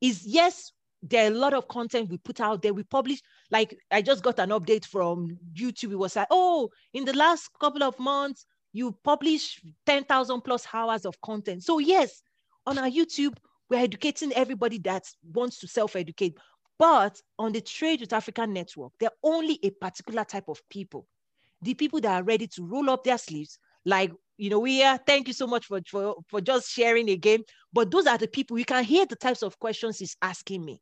[SPEAKER 1] Is yes, there are a lot of content we put out there. We publish, like I just got an update from YouTube. It was like, oh, in the last couple of months, you publish 10,000 plus hours of content. So, yes, on our YouTube, we're educating everybody that wants to self-educate. But on the Trade with Africa network, they're only a particular type of people. The people that are ready to roll up their sleeves, like you know, we are. Thank you so much for, for, for just sharing again. But those are the people, you can hear the types of questions he's asking me.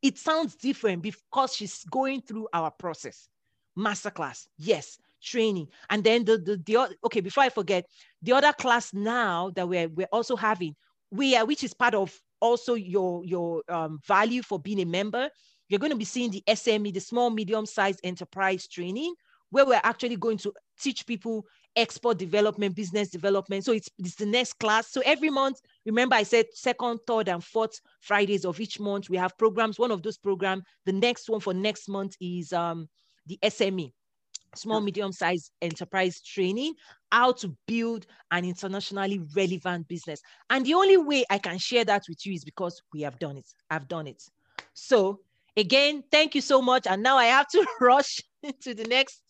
[SPEAKER 1] It sounds different because she's going through our process. Masterclass, yes, training. And then the, the, the okay, before I forget, the other class now that we're, we're also having, we are, which is part of also your, your um, value for being a member, you're going to be seeing the SME, the small, medium sized enterprise training, where we're actually going to teach people export development, business development. So it's, it's the next class. So every month, remember I said second, third, and fourth Fridays of each month, we have programs. One of those programs, the next one for next month is um, the SME, small, medium sized enterprise training, how to build an internationally relevant business. And the only way I can share that with you is because we have done it. I've done it. So again, thank you so much. And now I have to rush to the next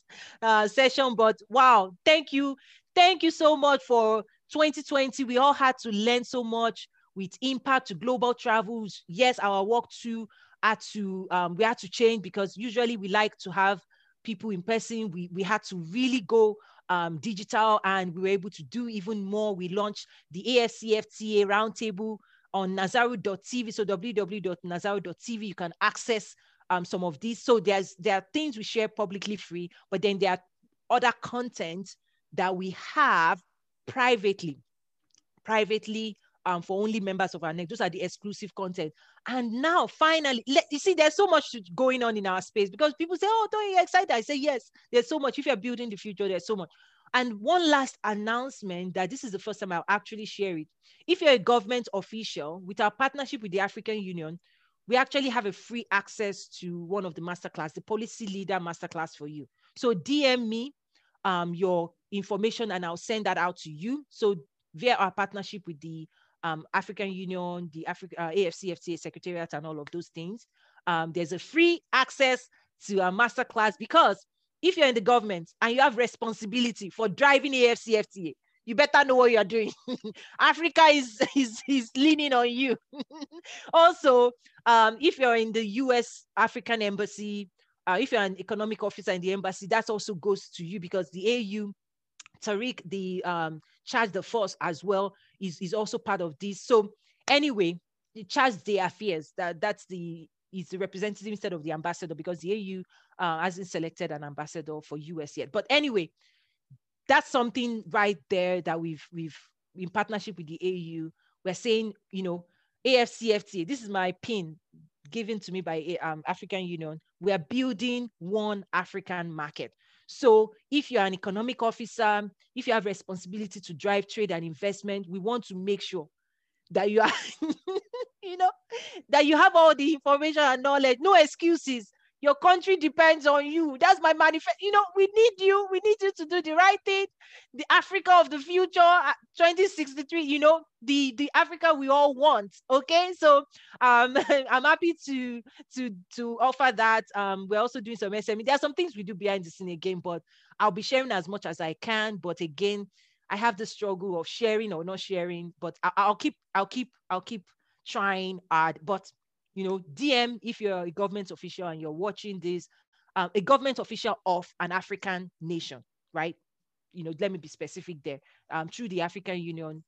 [SPEAKER 1] uh, session. But wow, thank you. Thank you so much for 2020. We all had to learn so much with impact to global travels. Yes, our work too had to, um, we had to change because usually we like to have people in person. We, we had to really go um, digital and we were able to do even more. We launched the AFCFTA roundtable on nazaru.tv. So www.nazaru.tv, you can access um, some of these. So there's there are things we share publicly free, but then there are other content that we have privately, privately um, for only members of our network. Those are the exclusive content. And now, finally, let, you see, there's so much going on in our space because people say, "Oh, don't you excited?" I say, "Yes." There's so much. If you're building the future, there's so much. And one last announcement that this is the first time I'll actually share it. If you're a government official, with our partnership with the African Union, we actually have a free access to one of the masterclass, the policy leader masterclass for you. So DM me um, your information and I'll send that out to you. So via our partnership with the um, African Union, the Africa uh, AFCFTA Secretariat, and all of those things, um, there's a free access to a masterclass because if you're in the government and you have responsibility for driving AFCFTA, you better know what you're doing. Africa is, is, is leaning on you. also, um, if you're in the US African Embassy, uh, if you're an economic officer in the embassy, that also goes to you because the AU, Tariq, the um, chargé d'affaires as well, is, is also part of this. So anyway, the chargé d'affaires, that, that's the is the representative instead of the ambassador because the AU uh, hasn't selected an ambassador for US yet. But anyway, that's something right there that we've we've in partnership with the AU. We're saying, you know, AFCFTA. This is my pin given to me by um, African Union. We are building one African market. So if you're an economic officer, if you have responsibility to drive trade and investment, we want to make sure that you are, you know, that you have all the information and knowledge, no excuses. Your country depends on you. That's my manifest. You know, we need you. We need you to do the right thing. The Africa of the future, uh, 2063. You know, the the Africa we all want. Okay, so um, I'm happy to to to offer that. Um, we're also doing some SME. There are some things we do behind the scene again, but I'll be sharing as much as I can. But again, I have the struggle of sharing or not sharing. But I, will keep I'll keep I'll keep trying hard. But you know, DM if you're a government official and you're watching this, um, a government official of an African nation, right? You know, let me be specific there. Um, through the African Union,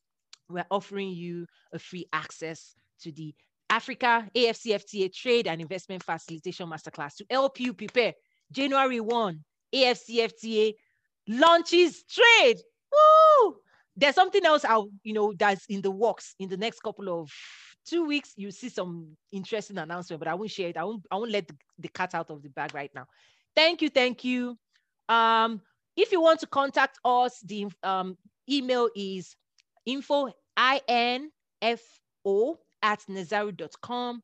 [SPEAKER 1] we're offering you a free access to the Africa AFCFTA Trade and Investment Facilitation Masterclass to help you prepare January 1 AFCFTA launches trade. Woo! There's something else out, you know, that's in the works in the next couple of two weeks, you see some interesting announcement, but I won't share it. I won't, I won't let the, the cat out of the bag right now. Thank you. Thank you. Um, if you want to contact us, the um, email is info, I-N-F-O at nazaru.com.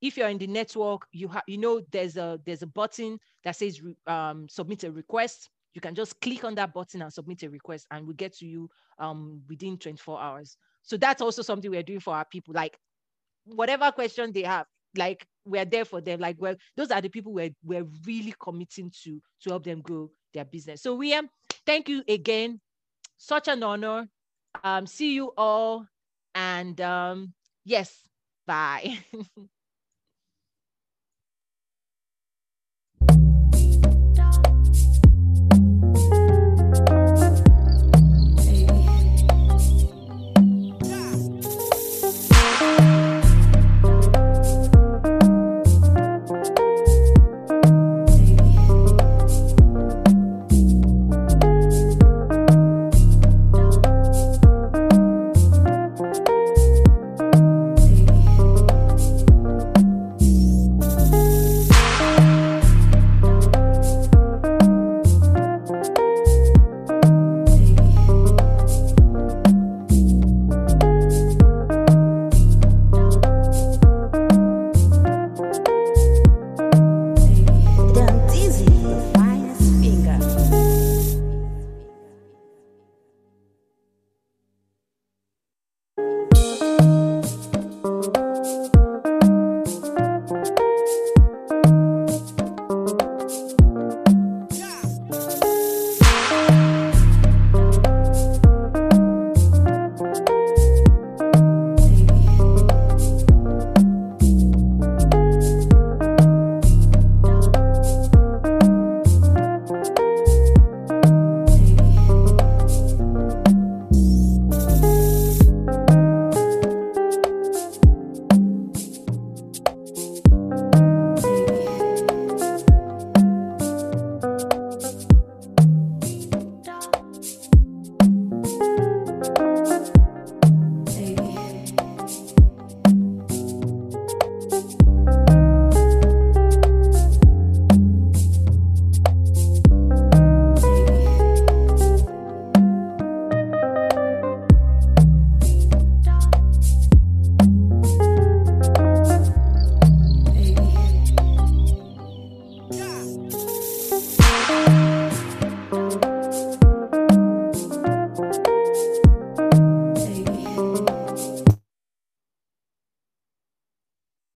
[SPEAKER 1] If you're in the network, you have you know there's a there's a button that says um, submit a request. You can just click on that button and submit a request, and we'll get to you um, within 24 hours. So that's also something we're doing for our people. Like whatever question they have, like we're there for them. Like well, those are the people we're we're really committing to to help them grow their business. So we William, thank you again. Such an honor. Um, see you all, and um, yes, bye.